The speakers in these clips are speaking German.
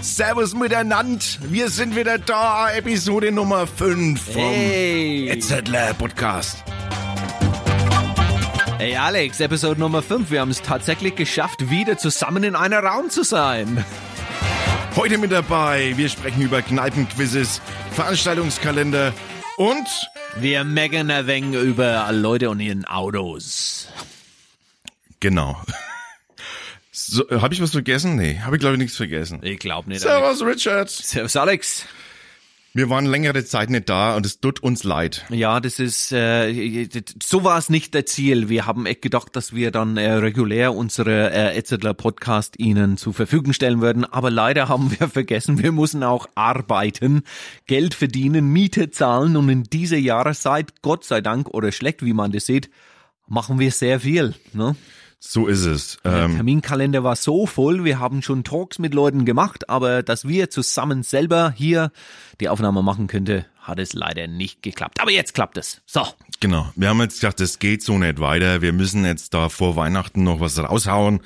Servus miteinander. Wir sind wieder da. Episode Nummer 5 vom Hey. Etzedler Podcast. Hey Alex, Episode Nummer 5. Wir haben es tatsächlich geschafft, wieder zusammen in einer Raum zu sein. Heute mit dabei. Wir sprechen über Kneipenquizzes, Veranstaltungskalender und Wir meckern ein wenig über Leute und ihren Autos. Genau. So, habe ich was vergessen? Nee, habe ich glaube ich nichts vergessen. Ich glaube nicht. Alex. Servus Richard. Servus Alex. Wir waren längere Zeit nicht da und es tut uns leid. Ja, das ist, äh, so war es nicht der Ziel. Wir haben echt gedacht, dass wir dann äh, regulär unsere äh, Etzedler Podcast Ihnen zur Verfügung stellen würden. Aber leider haben wir vergessen, wir müssen auch arbeiten, Geld verdienen, Miete zahlen und in dieser Jahreszeit, Gott sei Dank oder schlecht, wie man das sieht, machen wir sehr viel. Ne? So ist es. Der Ähm, Terminkalender war so voll, wir haben schon Talks mit Leuten gemacht, aber dass wir zusammen selber hier die Aufnahme machen könnte, hat es leider nicht geklappt. Aber jetzt klappt es. So. genau. Wir haben jetzt gedacht, das geht so nicht weiter. Wir müssen jetzt da vor Weihnachten noch was raushauen.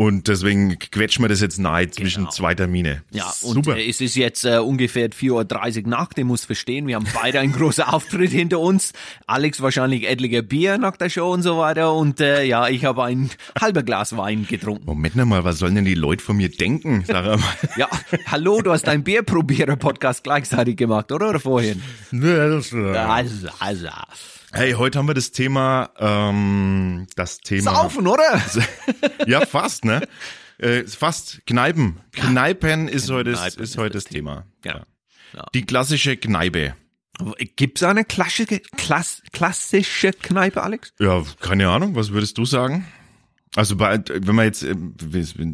Und deswegen quetschen wir das jetzt nahe zwischen zwei Termine. Ja, und Super. äh, es ist jetzt äh, ungefähr 4.30 Uhr Nacht, ihr muss verstehen, wir haben beide einen großen Auftritt hinter uns. Alex wahrscheinlich etliche Bier nach der Show und so weiter und äh, ja, ich habe ein halber Glas Wein getrunken. Moment mal, was sollen denn die Leute von mir denken? Sag mal. Ja, hallo, du hast deinen Bierprobierer-Podcast gleichzeitig gemacht, oder? Oder vorhin? Also, also. Hey, heute haben wir das Thema, ähm, das Thema. Saufen, oder? Ja, fast, ne? Äh, fast Kneipen. Kneipen ist heute, das, Kneipen ist heute das Thema. Ja. Ja. Die klassische Kneipe. Gibt's eine klassische, klass, klassische Kneipe, Alex? Ja, keine Ahnung, was würdest du sagen? Also bei, wenn wir jetzt äh,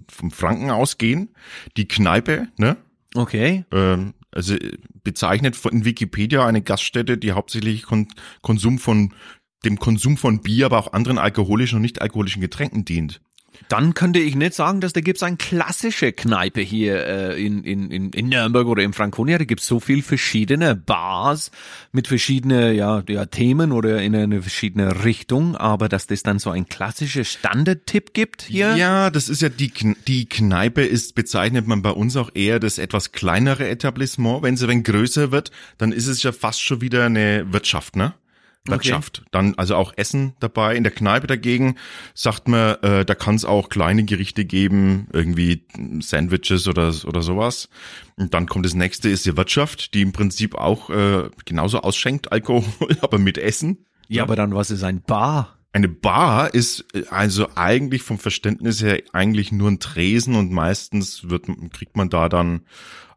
vom Franken ausgehen, die Kneipe, ne? Okay. Ähm, also äh, bezeichnet in Wikipedia eine Gaststätte, die hauptsächlich Kon Konsum von dem Konsum von Bier, aber auch anderen alkoholischen und nicht alkoholischen Getränken dient. Dann könnte ich nicht sagen, dass da gibt's eine klassische Kneipe hier äh, in, in, in, in Nürnberg oder in Franconia. Da gibt's so viel verschiedene Bars mit verschiedenen ja, ja, Themen oder in eine verschiedene Richtung. Aber dass das dann so ein klassischer Standardtipp gibt hier. Ja, das ist ja die, die Kneipe ist, bezeichnet man bei uns auch eher das etwas kleinere Etablissement. Wenn sie wenn größer wird, dann ist es ja fast schon wieder eine Wirtschaft, ne? Wirtschaft. Dann also auch Essen dabei. In der Kneipe dagegen sagt man, äh, da kann es auch kleine Gerichte geben, irgendwie Sandwiches oder oder sowas. Und dann kommt das nächste ist die Wirtschaft, die im Prinzip auch äh, genauso ausschenkt Alkohol, aber mit Essen. ja, aber dann was ist ein Bar? Eine Bar ist äh, also eigentlich vom Verständnis her eigentlich nur ein Tresen und meistens wird, kriegt man da dann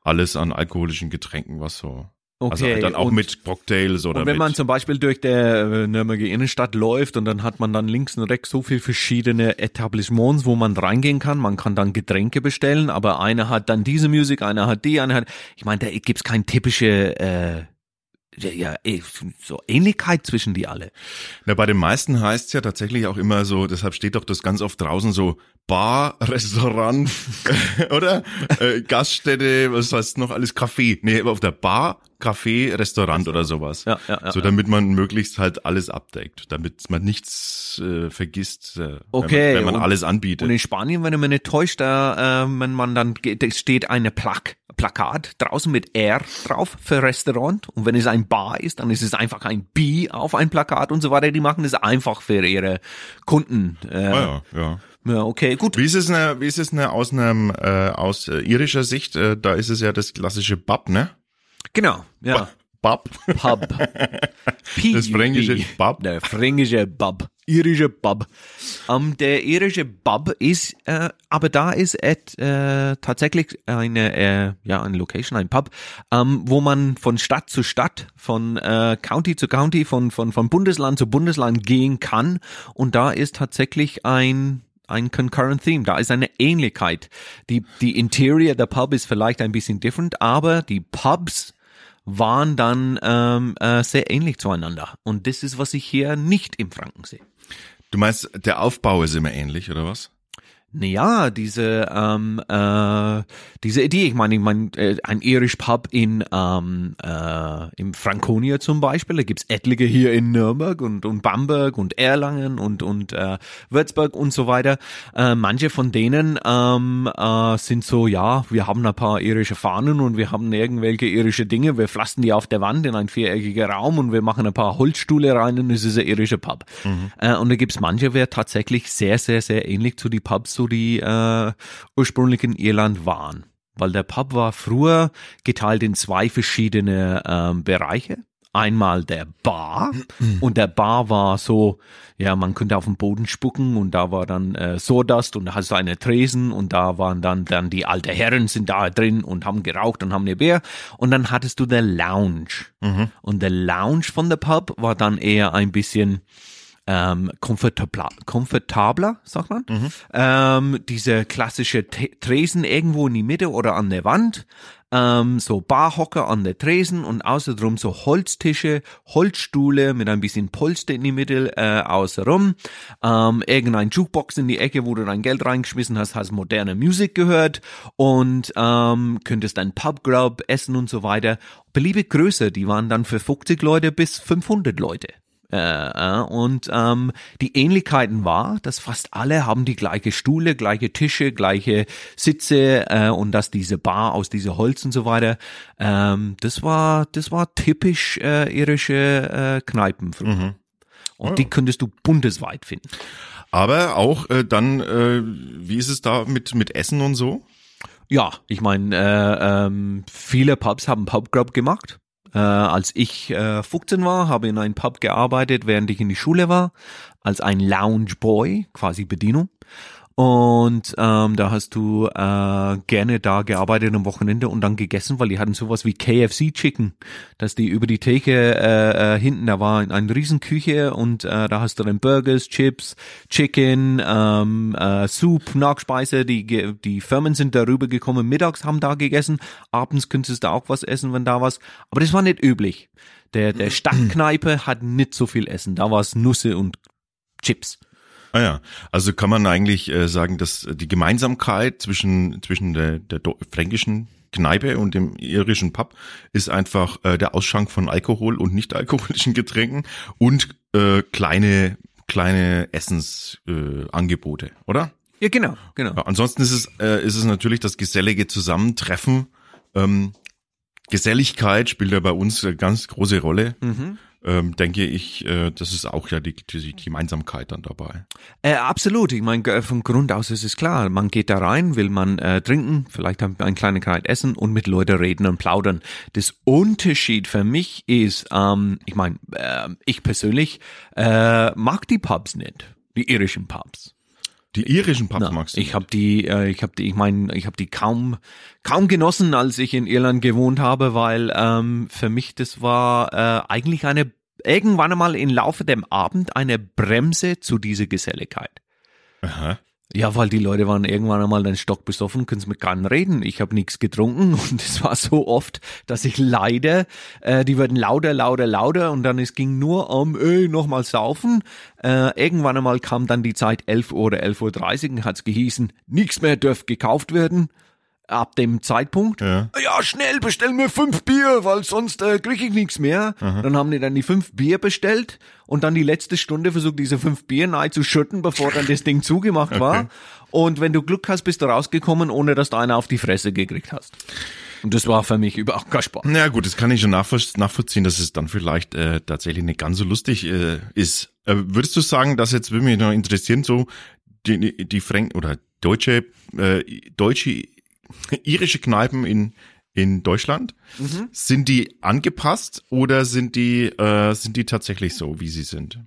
alles an alkoholischen Getränken, was so. Also Okay, dann auch und- mit Cocktails oder Und wenn man zum Beispiel durch der äh, Nürnberger Innenstadt läuft und dann hat man dann links und rechts so viel verschiedene Etablissements, wo man reingehen kann. Man kann dann Getränke bestellen, aber einer hat dann diese Musik, einer hat die, einer hat. Ich meine, da gibt's keine typische äh, ja, eh, so Ähnlichkeit zwischen die alle. Na, bei den meisten heißt es ja tatsächlich auch immer so, deshalb steht doch das ganz oft draußen so Bar, Restaurant oder äh, Gaststätte, was heißt noch alles Café. Nee, aber auf der Bar, Café, Restaurant oder sowas. Ja, ja, ja, so damit man möglichst halt alles abdeckt, damit man nichts äh, vergisst, äh, Okay, wenn man, wenn man und- alles anbietet. Und in Spanien, wenn mich nicht täuscht, da, äh, wenn man dann steht eine Plak Plakat draußen mit R drauf für Restaurant. Und wenn es ein Bar ist, dann ist es einfach ein B auf ein Plakat und so weiter. Die machen das einfach für ihre Kunden. Äh, Ah, ja, ja. Ja, okay, gut. Wie ist es ne, wie ist es ne, aus einem äh, aus äh, irischer Sicht? Äh, da ist es ja das klassische Pub, ne? Genau, ja. Pub. Pub. Das fränkische Pub. Der fränkische Pub. Irische Pub. Ähm, der irische Pub ist, äh, aber da ist et, äh, tatsächlich eine, äh, ja, eine Location, ein Pub, ähm, wo man von Stadt zu Stadt, von äh, County zu County, von, von, von Bundesland zu Bundesland gehen kann. Und da ist tatsächlich ein ein concurrent theme, da ist eine Ähnlichkeit. Die, die Interior der Pub ist vielleicht ein bisschen different, aber die Pubs waren dann ähm, äh, sehr ähnlich zueinander. Und das ist, was ich hier nicht im Franken sehe. Du meinst, der Aufbau ist immer ähnlich, oder was? Naja, diese ähm, äh, diese Idee, ich meine, ich meine, äh, ein irisch Pub in ähm, äh, im Franconia zum Beispiel, da gibt's etliche hier in Nürnberg und, und Bamberg und Erlangen und und äh, Würzburg und so weiter. Äh, manche von denen ähm, äh, sind so, ja, wir haben ein paar irische Fahnen und wir haben irgendwelche irische Dinge, wir pflastern die auf der Wand in ein viereckiger Raum und wir machen ein paar Holzstühle rein und es ist ein irischer Pub. Mhm. Äh, und da gibt's manche, wer tatsächlich sehr, sehr, sehr ähnlich zu die Pubs so die äh, ursprünglichen Irland waren. Weil der Pub war früher geteilt in zwei verschiedene ähm, Bereiche. Einmal der Bar und der Bar war so, ja, man könnte auf den Boden spucken und da war dann äh, Sawdust und da hast du eine Tresen und da waren dann dann die alte Herren sind da drin und haben geraucht und haben eine Bier und dann hattest du der Lounge mhm. und der Lounge von der Pub war dann eher ein bisschen ähm, komfortabler, komfortabler, sagt man. Mhm. Ähm, diese klassische Tresen irgendwo in die Mitte oder an der Wand. Ähm, so Barhocker an der Tresen und außerdem so Holztische, Holzstühle mit ein bisschen Polster in die Mitte äh, außenrum. Ähm, irgendein Jukebox in die Ecke, wo du dein Geld reingeschmissen hast, hast moderne Musik gehört und ähm, könntest ein Pubgrub essen und so weiter. Beliebig größer, die waren dann für 50 Leute bis 500 Leute. Äh, äh, und ähm, die Ähnlichkeiten war, dass fast alle haben die gleiche Stühle, gleiche Tische, gleiche Sitze äh, und dass diese Bar aus dieser Holz und so weiter. Ähm, das war das war typisch äh, irische äh, Kneipen. Mhm. Und oh. die könntest du bundesweit finden. Aber auch äh, dann, äh, wie ist es da mit mit Essen und so? Ja, ich meine, äh, ähm, viele Pubs haben Pubgrub gemacht. Äh, als ich äh, 15 war, habe in einem Pub gearbeitet, während ich in die Schule war, als ein Lounge Boy, quasi Bedienung. Und ähm, da hast du äh, gerne da gearbeitet am Wochenende und dann gegessen, weil die hatten sowas wie KFC Chicken, dass die über die Theke äh, äh, hinten, da war eine Riesenküche und äh, da hast du dann Burgers, Chips, Chicken, ähm, äh, Soup, Nachspeise, die, die Firmen sind darüber gekommen, mittags haben da gegessen, abends könntest du auch was essen, wenn da was, aber das war nicht üblich. Der, der Stadtkneipe hat nicht so viel Essen, da war es Nüsse und Chips. Ah ja, also kann man eigentlich äh, sagen, dass die Gemeinsamkeit zwischen zwischen der, der fränkischen Kneipe und dem irischen Pub ist einfach äh, der Ausschank von Alkohol und nicht alkoholischen Getränken und äh, kleine kleine Essensangebote, äh, oder? Ja, genau, genau. Ja, ansonsten ist es äh, ist es natürlich das gesellige Zusammentreffen. Ähm, Geselligkeit spielt ja bei uns eine ganz große Rolle. Mhm ähm, denke ich, äh, das ist auch ja die, die, die Gemeinsamkeit dann dabei. Äh, absolut. Ich meine, äh, vom Grund aus ist es klar. Man geht da rein, will man äh, trinken, vielleicht ein Kleinigkeit essen und mit Leuten reden und plaudern. Das Unterschied für mich ist, ähm, ich meine, äh, ich persönlich äh, mag die Pubs nicht, die irischen Pubs. Die irischen Pubs magst du? Ich habe die, äh, ich habe die, ich meine, ich habe die kaum, kaum genossen, als ich in Irland gewohnt habe, weil ähm, für mich das war äh, eigentlich eine irgendwann einmal im Laufe dem Abend eine Bremse zu dieser Geselligkeit. Aha. Ja, weil die Leute waren irgendwann einmal den Stock besoffen, können mit gar nicht reden. Ich habe nichts getrunken und es war so oft, dass ich leider, äh, die werden lauter, lauter, lauter und dann es ging nur um, ey, nochmal saufen. Äh, irgendwann einmal kam dann die Zeit 11 Uhr oder 11.30 Uhr und hat's gehießen, nichts mehr dürft gekauft werden ab dem Zeitpunkt, ja, ja schnell, bestell mir fünf Bier, weil sonst äh, krieg ich nichts mehr. Aha. Dann haben die dann die fünf Bier bestellt und dann die letzte Stunde versucht, diese fünf Bier nahe zu schütten, bevor dann das Ding zugemacht okay. war. Und wenn du Glück hast, bist du rausgekommen, ohne dass du einer auf die Fresse gekriegt hast. Und das war für mich überhaupt kein Spaß. Na gut, das kann ich schon nachvollziehen, dass es dann vielleicht äh, tatsächlich nicht ganz so lustig äh, ist. Äh, würdest du sagen, dass jetzt würde mich noch interessieren, so die, die Frank oder deutsche äh, deutsche irische Kneipen in in Deutschland. Mhm. Sind die angepasst oder sind die äh, sind die tatsächlich so, wie sie sind?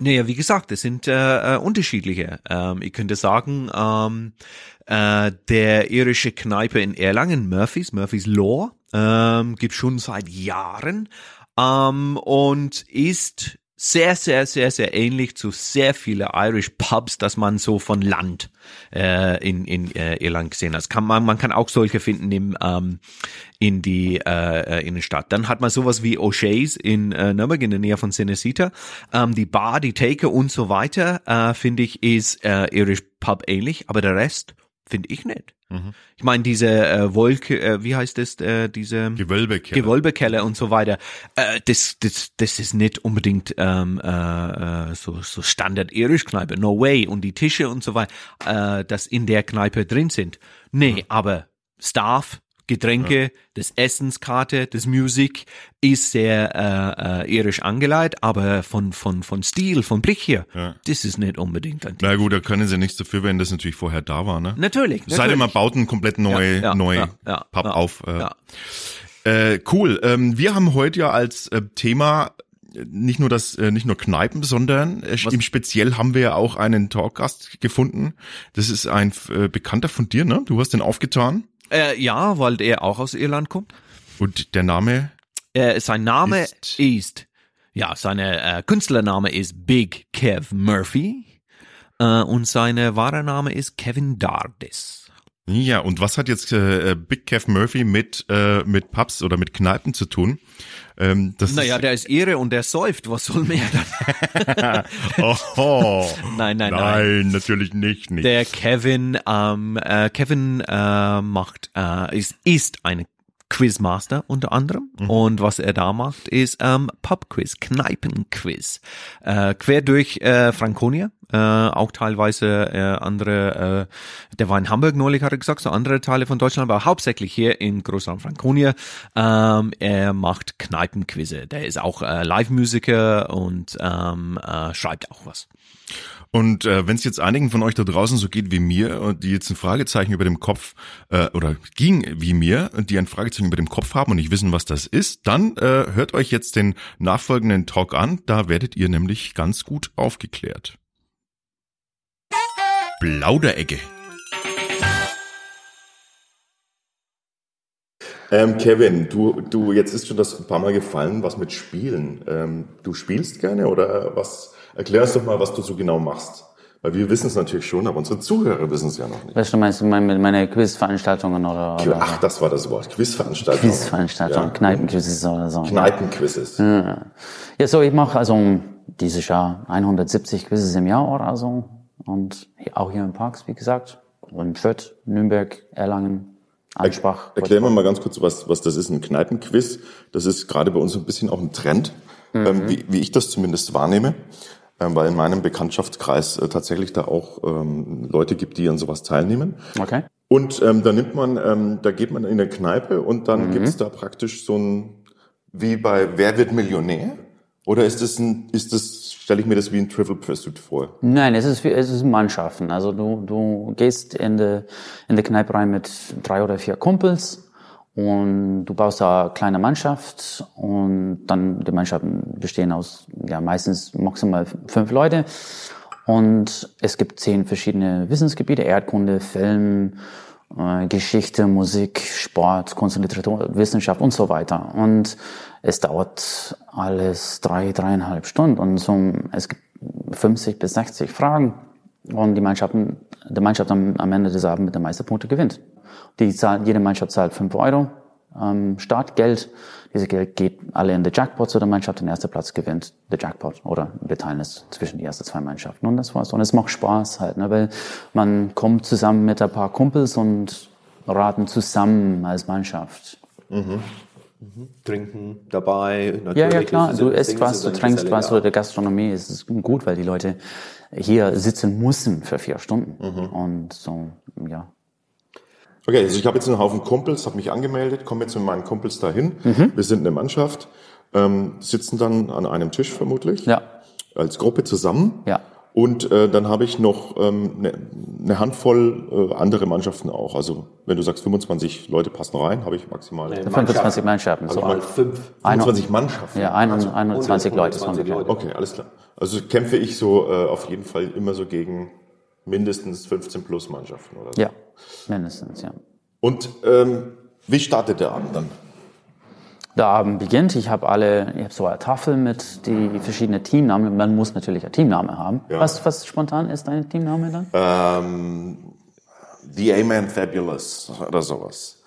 Naja, wie gesagt, es sind äh, äh, unterschiedliche. Ähm, ich könnte sagen, ähm, äh, der irische Kneipe in Erlangen, Murphys, Murphys Law, ähm, gibt schon seit Jahren ähm, und ist sehr, sehr, sehr, sehr ähnlich zu sehr viele Irish Pubs, dass man so von Land äh, in, in äh, Irland gesehen hat. Kann man, man kann auch solche finden im, ähm, in die äh, Innenstadt. Dann hat man sowas wie O'Shea's in äh, Nürnberg in der Nähe von Cinecittà. Ähm, die Bar, die Theke und so weiter, äh, finde ich, ist äh, Irish Pub ähnlich, aber der Rest finde ich nicht. Mhm. Ich meine, diese äh, Wolke, äh, wie heißt das, äh, diese Gewölbekeller. Gewölbekeller und so weiter, äh, das, das, das ist nicht unbedingt ähm, äh, äh so, so Standard-Irisch-Kneipe, no way. Und die Tische und so weiter, äh, das in der Kneipe drin sind. Nee, mhm. aber Staff, Getränke, ja. das Essenskarte, das Musik ist sehr äh, äh, irisch angeleitet, aber von von von Stil, von Blick hier, ja. das ist nicht unbedingt ein Na gut, da können sie nichts dafür, wenn das natürlich vorher da war, ne? Natürlich. Sei denn, man baut ein komplett neu ja, neu Pub auf. Äh. Äh, cool. Ähm, wir haben heute ja als äh, Thema nicht nur das, äh, nicht nur Kneipen, sondern äh, im Speziell haben wir ja auch einen Talkgast gefunden. Das ist ein äh, Bekannter von dir, ne? Du hast den aufgetan. Äh, ja, weil er auch aus Irland kommt. Und der Name? Äh, sein Name ist, ist ja, seine äh, Künstlername ist Big Kev Murphy äh, und seine wahre Name ist Kevin Dardis. Ja, und was hat jetzt äh, äh, Big Kev Murphy mit, mit Pubs oder mit Kneipen zu tun? Ähm, das naja, der ist Ehre und der säuft, was soll mehr dann? oh, oh. Nein, nein, nein. Nein, natürlich nicht. nicht. Der Kevin, ähm, äh, Kevin äh, macht, äh, ist, ist ein Quizmaster unter anderem. Mhm. Und was er da macht, ist ähm, Pubquiz, Kneipenquiz. Äh, quer durch äh, Franconia, äh, auch teilweise äh, andere, äh, der war in Hamburg neulich, hat er gesagt, so andere Teile von Deutschland, aber hauptsächlich hier in Großraum Franconia. Ähm, er macht Kneipenquizze. Der ist auch äh, Live-Musiker und ähm, äh, schreibt auch was. Und äh, wenn es jetzt einigen von euch da draußen so geht wie mir, die jetzt ein Fragezeichen über dem Kopf äh, oder ging wie mir, die ein Fragezeichen über dem Kopf haben und nicht wissen, was das ist, dann äh, hört euch jetzt den nachfolgenden Talk an. Da werdet ihr nämlich ganz gut aufgeklärt. Plauderecke. Ähm, Kevin, du, du, jetzt ist schon das ein paar Mal gefallen, was mit Spielen. Ähm, du spielst gerne oder was? Erklär uns doch mal, was du so genau machst. Weil wir wissen es natürlich schon, aber unsere Zuhörer wissen es ja noch nicht. Was du meinst, meine, meine Quizveranstaltungen oder, oder? Ach, das war das Wort. Quizveranstaltungen. Quizveranstaltungen, ja. Kneipenquizzes oder so. Kneipenquizzes. Ja. ja, so, ich mache also dieses Jahr 170 Quizzes im Jahr oder so. Und auch hier in Parks, wie gesagt. In Fürth, Nürnberg, Erlangen, Ansbach. Erklären wir mal ganz kurz, was, was das ist, ein Kneipenquiz. Das ist gerade bei uns ein bisschen auch ein Trend, ähm, mhm. wie, wie ich das zumindest wahrnehme. Ähm, weil in meinem Bekanntschaftskreis äh, tatsächlich da auch ähm, Leute gibt, die an sowas teilnehmen. Okay. Und ähm, da nimmt man, ähm, da geht man in eine Kneipe und dann mhm. gibt's da praktisch so ein, wie bei Wer wird Millionär? Oder ist das ein, ist das, stelle ich mir das wie ein Trivial Pursuit vor? Nein, es ist, es ist Mannschaften. Also du, du gehst in die, in die Kneipe rein mit drei oder vier Kumpels und du baust da eine kleine Mannschaft und dann die Mannschaften bestehen aus ja meistens maximal fünf Leute. Und es gibt zehn verschiedene Wissensgebiete Erdkunde, Film, äh, Geschichte, Musik, Sport, Kunst und Literatur, Wissenschaft und so weiter. Und es dauert alles drei dreieinhalb Stunden und so es gibt 50 bis 60 Fragen. Und die Mannschaften die Mannschaft am, Ende des Abends mit den meisten Punkten gewinnt. Die zahlt, jede Mannschaft zahlt 5 Euro ähm, Startgeld. Dieses Geld geht alle in den Jackpot zu der Mannschaft. Den ersten Platz gewinnt der Jackpot oder wir teilen es zwischen die ersten zwei Mannschaften. Und das war's. Und es macht Spaß halt, ne? weil man kommt zusammen mit ein paar Kumpels und raten zusammen als Mannschaft. Mhm. Mhm. Trinken dabei. Natürlich ja, ja, klar. Du isst was, du trinkst was. Oder der Gastronomie ist gut, weil die Leute hier sitzen müssen für vier Stunden. Mhm. Und so, ja. Okay, also ich habe jetzt einen Haufen Kumpels, habe mich angemeldet, komme jetzt mit meinen Kumpels dahin. Mhm. Wir sind eine Mannschaft, ähm, sitzen dann an einem Tisch vermutlich. Ja. Als Gruppe zusammen. Ja. Und äh, dann habe ich noch ähm, ne eine Handvoll äh, andere Mannschaften auch. Also wenn du sagst 25 Leute passen rein, habe ich maximal. Nee, 25 Mannschaften. Also so mal fünf, 25 Mannschaften. Ja, 21, 21 Leute. 20 Leute. Okay, alles klar. Also kämpfe ich so äh, auf jeden Fall immer so gegen mindestens 15 plus Mannschaften, oder? So. Ja, mindestens, ja. Und ähm, wie startet der Abend dann? Der Abend beginnt. Ich habe alle, ich habe so eine Tafel mit die verschiedenen Teamnamen. Man muss natürlich einen Teamname haben. Ja. Was, was spontan ist dein Teamname dann? Ähm, The Amen Fabulous oder sowas.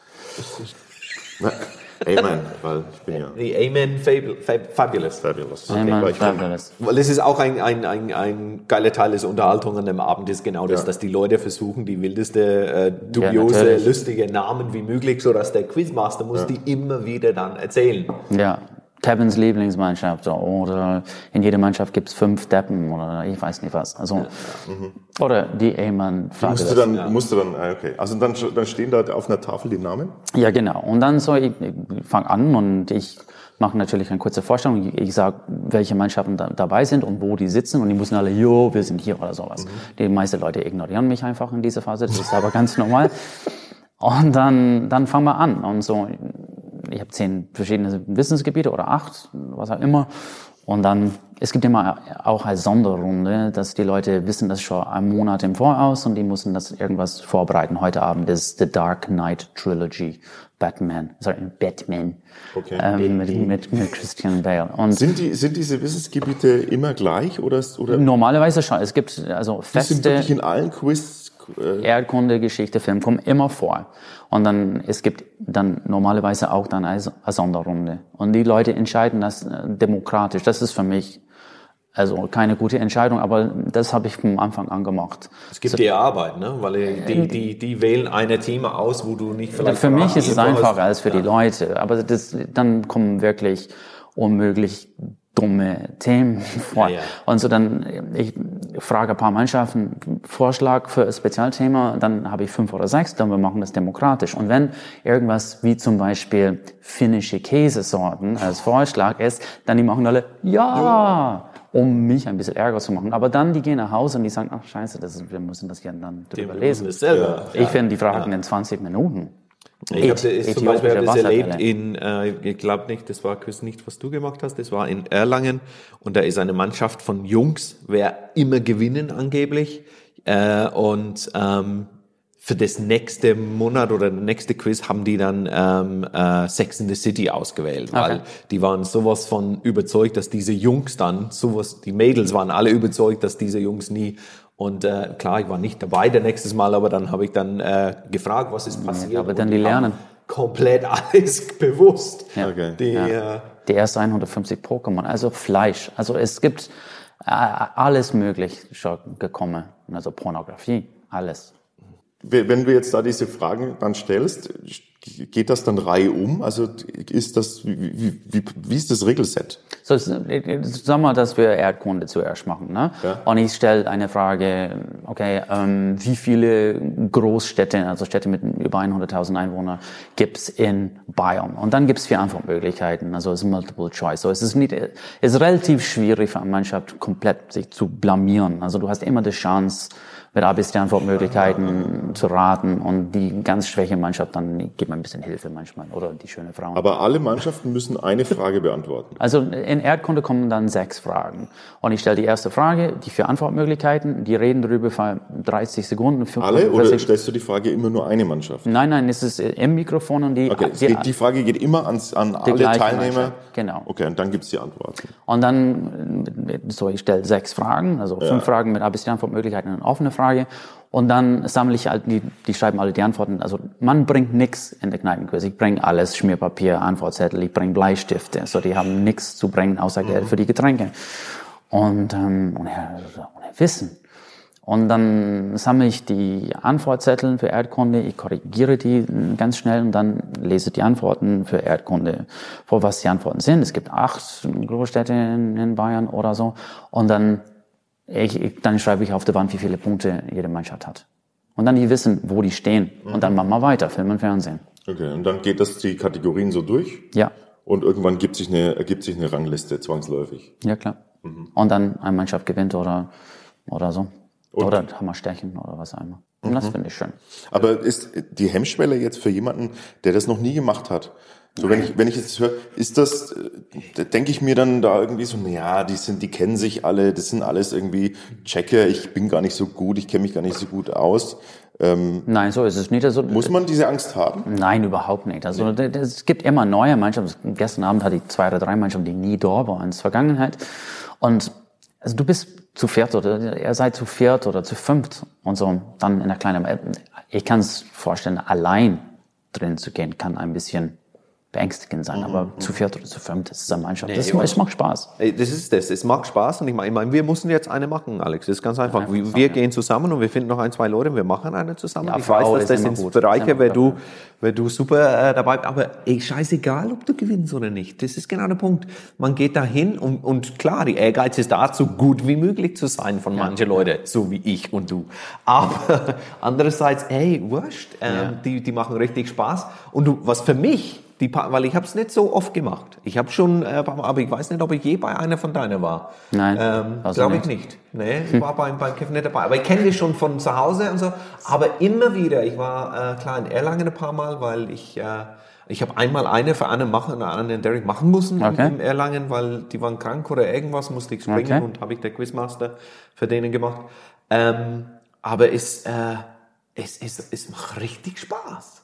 Amen, weil ich bin ja The Amen Fabul Fab Fabulous. fabulous. Amen Weil ich bin- Fabulous. Weil das ist auch ein, ein, ein, ein geiler Teil des Unterhaltung an dem Abend, ist genau das, Ja. dass die Leute versuchen, die wildeste, äh, dubiose, natürlich. lustige Namen wie möglich, so dass der Quizmaster muss die immer wieder dann erzählen. Ja. Kevins Lieblingsmannschaft oder in jeder Mannschaft gibt's fünf Deppen oder ich weiß nicht was. Also, Oder die Amen Musst du dann, musst du dann, ah, okay. Also dann, dann stehen da auf einer Tafel die Namen? Ja, genau. Und dann so, ich, ich fange an und ich mache natürlich eine kurze Vorstellung. Ich, ich sage, welche Mannschaften da, dabei sind und wo die sitzen und die müssen alle, jo, wir sind hier oder sowas. Die meisten Leute ignorieren mich einfach in dieser Phase, das ist aber ganz normal. Und dann, dann fangen wir an und so, ich habe zehn verschiedene Wissensgebiete oder acht, was auch immer. Und dann, es gibt immer auch eine Sonderrunde, dass die Leute wissen das schon einen Monat im Voraus und die müssen das irgendwas vorbereiten. Heute Abend ist The Dark Knight Trilogy, Batman, sorry, Batman, Okay. ähm, mit, mit, mit Christian Bale. Und Sind, die, sind diese Wissensgebiete immer gleich oder, oder normalerweise schon, es gibt also die sind feste wirklich in allen Quiz? Äh, Erdkunde, Geschichte, Film kommen immer vor. Und dann, es gibt dann normalerweise auch dann eine, Sonderrunde. Und die Leute entscheiden das äh, demokratisch. Das ist für mich also keine gute Entscheidung, aber das habe ich vom Anfang an gemacht. Es gibt dir Arbeit, ne? Weil die, die, die wählen eine Thema aus, wo du nicht vielleicht Für mich ist es einfacher als für die Leute. Aber das, dann kommen wirklich unmöglich dumme Themen vor. Ja, ja. Und so dann, ich frage ein paar Mannschaften Vorschlag für ein Spezialthema, dann habe ich fünf oder sechs, dann wir machen das demokratisch. Und wenn irgendwas wie zum Beispiel finnische Käsesorten als Vorschlag ist, dann die machen alle, ja, um mich ein bisschen Ärger zu machen. Aber dann, die gehen nach Hause und die sagen, ach scheiße, das ist, wir müssen das ja dann drüber lesen. Ich finde die Fragen in 20 Minuten. Ich habe Äth- zum Beispiel hab das erlebt in, äh, ich glaube nicht, das war Quiz nicht, was du gemacht hast, das war in Erlangen. Und da ist eine Mannschaft von Jungs, wer immer gewinnen angeblich. Äh, und ähm, für das nächste Monat oder das nächste Quiz haben die dann ähm, äh, Sex in the City ausgewählt, weil Okay. die waren sowas von überzeugt, dass diese Jungs dann sowas, die Mädels waren alle überzeugt, dass diese Jungs nie und äh, klar, ich war nicht dabei der nächstes Mal, aber dann habe ich dann äh, gefragt, was ist passiert. aber dann die lernen. Komplett alles bewusst. Ja. Okay. Die, äh, Die ersten 150 Pokémon, also Fleisch. Also es gibt äh, alles möglich schon gekommen. Also Pornografie, alles. Wenn du jetzt da diese Fragen dann stellst, geht das dann Reihe um? Also ist das, wie, wie, wie, ist das Regelset? So, sag mal, dass wir Erdkunde zuerst machen. Ne? Ja. Und ich stelle eine Frage, okay, ähm, wie viele Großstädte, also Städte mit über 100.000 Einwohnern, gibt's in Bayern? Und dann gibt's vier Antwortmöglichkeiten, also es ist Multiple Choice. So, es ist, nicht, es ist relativ schwierig für eine Mannschaft komplett sich zu blamieren. Also du hast immer die Chance, mit A bis Antwortmöglichkeiten zu raten und die ganz schwäche Mannschaft, dann gibt man ein bisschen Hilfe manchmal oder die schöne Frau. Aber alle Mannschaften müssen eine Frage beantworten. Also in Erdkunde kommen dann sechs Fragen. Und ich stelle die erste Frage, die vier Antwortmöglichkeiten, die reden darüber für 30 Sekunden. für Alle oder 45 stellst du die Frage immer nur eine Mannschaft? Nein, nein, es ist im Mikrofon und die, Okay, es die die Frage geht immer ans, an alle Teilnehmer. Genau. Okay, und dann gibt's die Antworten. Und dann, so, ich stelle sechs Fragen, also fünf Fragen mit A bis Antwortmöglichkeiten und eine offene Frage. Und dann sammle ich halt, die, die schreiben alle die Antworten. Also man bringt nix in der Kneipenquiz. Ich bringe alles, Schmierpapier, Antwortzettel, ich bringe Bleistifte. So, die haben nichts zu bringen, außer Geld für die Getränke. Und, ähm, und, ja, und Wissen. Und dann sammle ich die Antwortzettel für Erdkunde, ich korrigiere die ganz schnell und dann lese die Antworten für Erdkunde, vor was die Antworten sind. Es gibt acht Großstädte in, in Bayern oder so. Und dann, ich, ich, dann schreibe ich auf der Wand, wie viele Punkte jede Mannschaft hat. Und dann die wissen, wo die stehen. Und dann machen wir weiter, Film und Fernsehen. Okay, und dann geht das die Kategorien so durch Ja, und irgendwann gibt sich eine, ergibt sich eine Rangliste zwangsläufig. ja klar. Und dann eine Mannschaft gewinnt oder, oder so. Und- oder Hammerstechen oder was auch immer. Und das finde ich schön. Aber ist die Hemmschwelle jetzt für jemanden, der das noch nie gemacht hat? So, wenn ich, wenn ich jetzt höre, ist das, äh, denke ich mir dann da irgendwie so, na ja, die sind, die kennen sich alle, das sind alles irgendwie Checker, ich bin gar nicht so gut, ich kenne mich gar nicht so gut aus. Nein, so ist es nicht. Also, Muss man diese Angst haben? Nein, überhaupt nicht. Also d- es gibt immer neue Mannschaften. Gestern Abend hatte ich zwei oder drei Mannschaften, die nie da waren in der Vergangenheit. Und also du bist zu viert oder ihr seid zu viert oder zu fünft und so. Dann in der kleinen. Ich kann es vorstellen, allein drin zu gehen, kann ein bisschen beängstigend sein. Aber zu viert oder zu fünft, das ist eine Mannschaft. Das, ja. es macht Spaß. Das ist das. Es macht Spaß und ich meine, ich meine, wir mussten jetzt eine machen, Alex. Das ist ganz einfach. Wir, wir gehen zusammen und wir finden noch ein, zwei Leute und wir machen eine zusammen. Ja, ich weiß, dass das sind. Bereiche, gut. du, weil du super äh, dabei bist. Aber ey, scheißegal, ob du gewinnst oder nicht. Das ist genau der Punkt. Man geht da hin und, und klar, die Ehrgeiz ist da, so gut wie möglich zu sein von manchen Leuten, so wie ich und du. Aber andererseits, ey, wurscht, ähm, die, die machen richtig Spaß. Und du, was für mich, die, pa- weil ich habe es nicht so oft gemacht. Ich habe schon, äh, aber ich weiß nicht, ob ich je bei einer von deiner war. Nein, ähm, glaube ich nicht. Nee, ich war beim, beim Kevin nicht dabei. Aber ich kenne die schon von zu Hause und so. Aber immer wieder, ich war äh, klar in Erlangen ein paar Mal, weil ich, äh, ich habe einmal eine für Anne machen, eine in Derek machen müssen Okay. in, in Erlangen, weil die waren krank oder irgendwas, musste ich springen Okay. und habe ich der Quizmaster für denen gemacht. Ähm, aber es, äh, es, es, es macht richtig Spaß.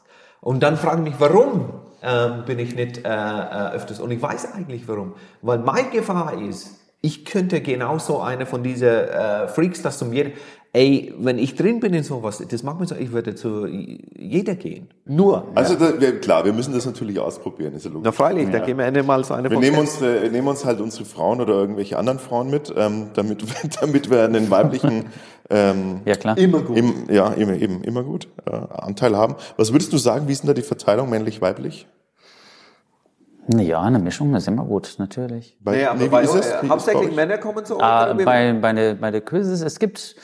Und dann fragen mich, warum ähm, bin ich nicht äh, äh, öfters? Und ich weiß eigentlich warum. Weil meine Gefahr ist, ich könnte genauso eine von diesen äh, Freaks, das zum jeder, ey, wenn ich drin bin in sowas, das macht mir so, ich würde zu jeder gehen. Nur. Also da, wir, klar, wir müssen das natürlich ausprobieren, ist ja logisch. Na freilich, da gehen wir Ende mal so eine Wir nehmen uns, äh, nehmen uns halt unsere Frauen oder irgendwelche anderen Frauen mit, ähm, damit, damit wir einen weiblichen ähm, Ja, klar. immer gut. im, ja, immer, eben, immer gut äh, Anteil haben. Was würdest du sagen, wie ist denn da die Verteilung männlich-weiblich? Ja, eine Mischung ist immer gut, natürlich. Bei, Nee, aber nee, ist es? hauptsächlich? Männer kommen zu oder wie- bei, bei, der, bei der Quizzes, es gibt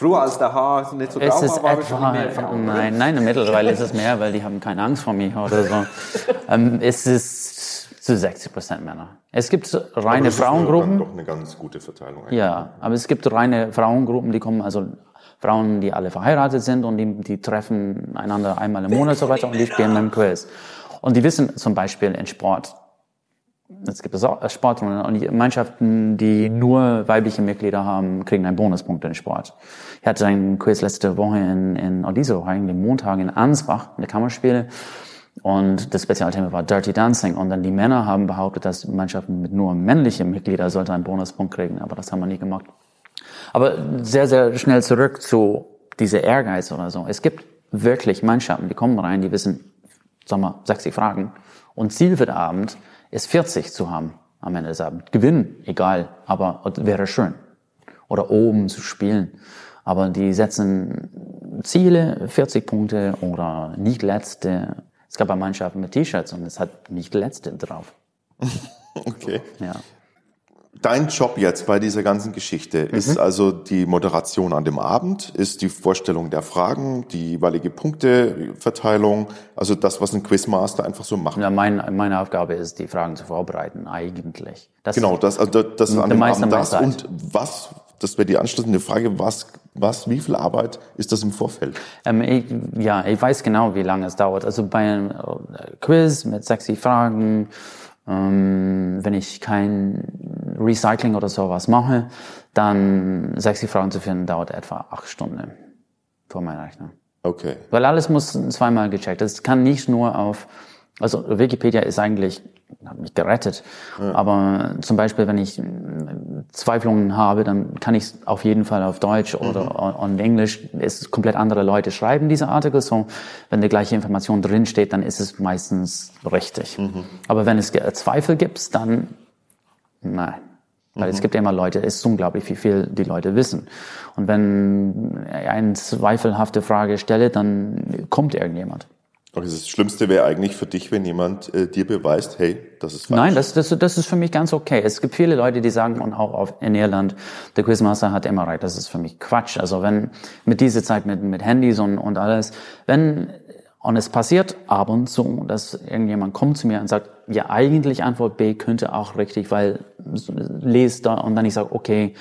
Früher als der Haar nicht so Es grau ist war, war wir schon etwa, mehr oder? nein, nein, mittlerweile ist es mehr, weil die haben keine Angst vor mir oder so. ähm, es ist zu 60 Prozent Männer. Es gibt Aber reine das ist eine- Frauengruppen. Doch eine ganz gute Verteilung. eigentlich. Ja, aber es gibt reine Frauengruppen, die kommen, also Frauen, die alle verheiratet sind und die, die treffen einander einmal im Monat und so weiter und die spielen dann Quiz. Und die wissen zum Beispiel in Sport, es gibt auch Sportrunden und die Mannschaften, die nur weibliche Mitglieder haben, kriegen einen Bonuspunkt in Sport. Ich hatte einen Quiz letzte Woche in, in oder diese eigentlich Montag in Ansbach, in der Kammerspiele. Und das Spezialthema war Dirty Dancing. Und dann die Männer haben behauptet, dass Mannschaften mit nur männlichen Mitgliedern sollten einen Bonuspunkt kriegen. Aber das haben wir nie gemacht. Aber sehr, sehr schnell zurück zu dieser Ehrgeiz oder so. Es gibt wirklich Mannschaften, die kommen rein, die wissen, sagen wir, 60 Fragen. Und Ziel für den Abend ist 40 zu haben am Ende des Abends. Gewinnen, egal, aber wäre schön. Oder oben zu spielen. Aber die setzen Ziele, 40 Punkte oder nicht letzte. Es gab eine Mannschaften mit T-Shirts und es hat nicht letzte drauf. Okay. Ja. Dein Job jetzt bei dieser ganzen Geschichte ist Mhm. also die Moderation an dem Abend, ist die Vorstellung der Fragen, die jeweilige Punkteverteilung, also das, was ein Quizmaster einfach so macht. Ja, mein, meine Aufgabe ist, die Fragen zu vorbereiten, eigentlich. Das Genau, das, also das ist an Der dem Abend das. Und was, das wäre die anschließende Frage, was, was, wie viel Arbeit ist das im Vorfeld? Ähm, ich, ja, ich weiß genau, wie lange es dauert. Also bei einem äh, Quiz mit sexy Fragen, ähm, wenn ich kein Recycling oder sowas mache, dann sexy Fragen zu finden, dauert etwa acht Stunden vor meinem Rechner. Okay. Weil alles muss zweimal gecheckt. Es kann nicht nur auf, also Wikipedia ist eigentlich, hat mich gerettet. Aber zum Beispiel, wenn ich mm, Zweiflungen habe, dann kann ich es auf jeden Fall auf Deutsch oder on, on Englisch. Es komplett andere Leute schreiben diese Artikel. So, wenn die gleiche Information drin steht, dann ist es meistens richtig. Aber wenn es Zweifel gibt, dann nein. Weil es gibt immer Leute, es ist unglaublich, wie viel die Leute wissen. Und wenn ich eine zweifelhafte Frage stelle, dann kommt irgendjemand. Okay, das Schlimmste wäre eigentlich für dich, wenn jemand äh, dir beweist, hey, das ist falsch. Nein, das, das, das ist für mich ganz okay. Es gibt viele Leute, die sagen, und auch auf, in Irland, der Quizmaster hat immer recht. Das ist für mich Quatsch. Also wenn mit dieser Zeit mit, mit Handys und, und alles, wenn, und es passiert ab und zu, dass irgendjemand kommt zu mir und sagt, ja, eigentlich Antwort B könnte auch richtig, weil lest da, und dann ich sage, okay,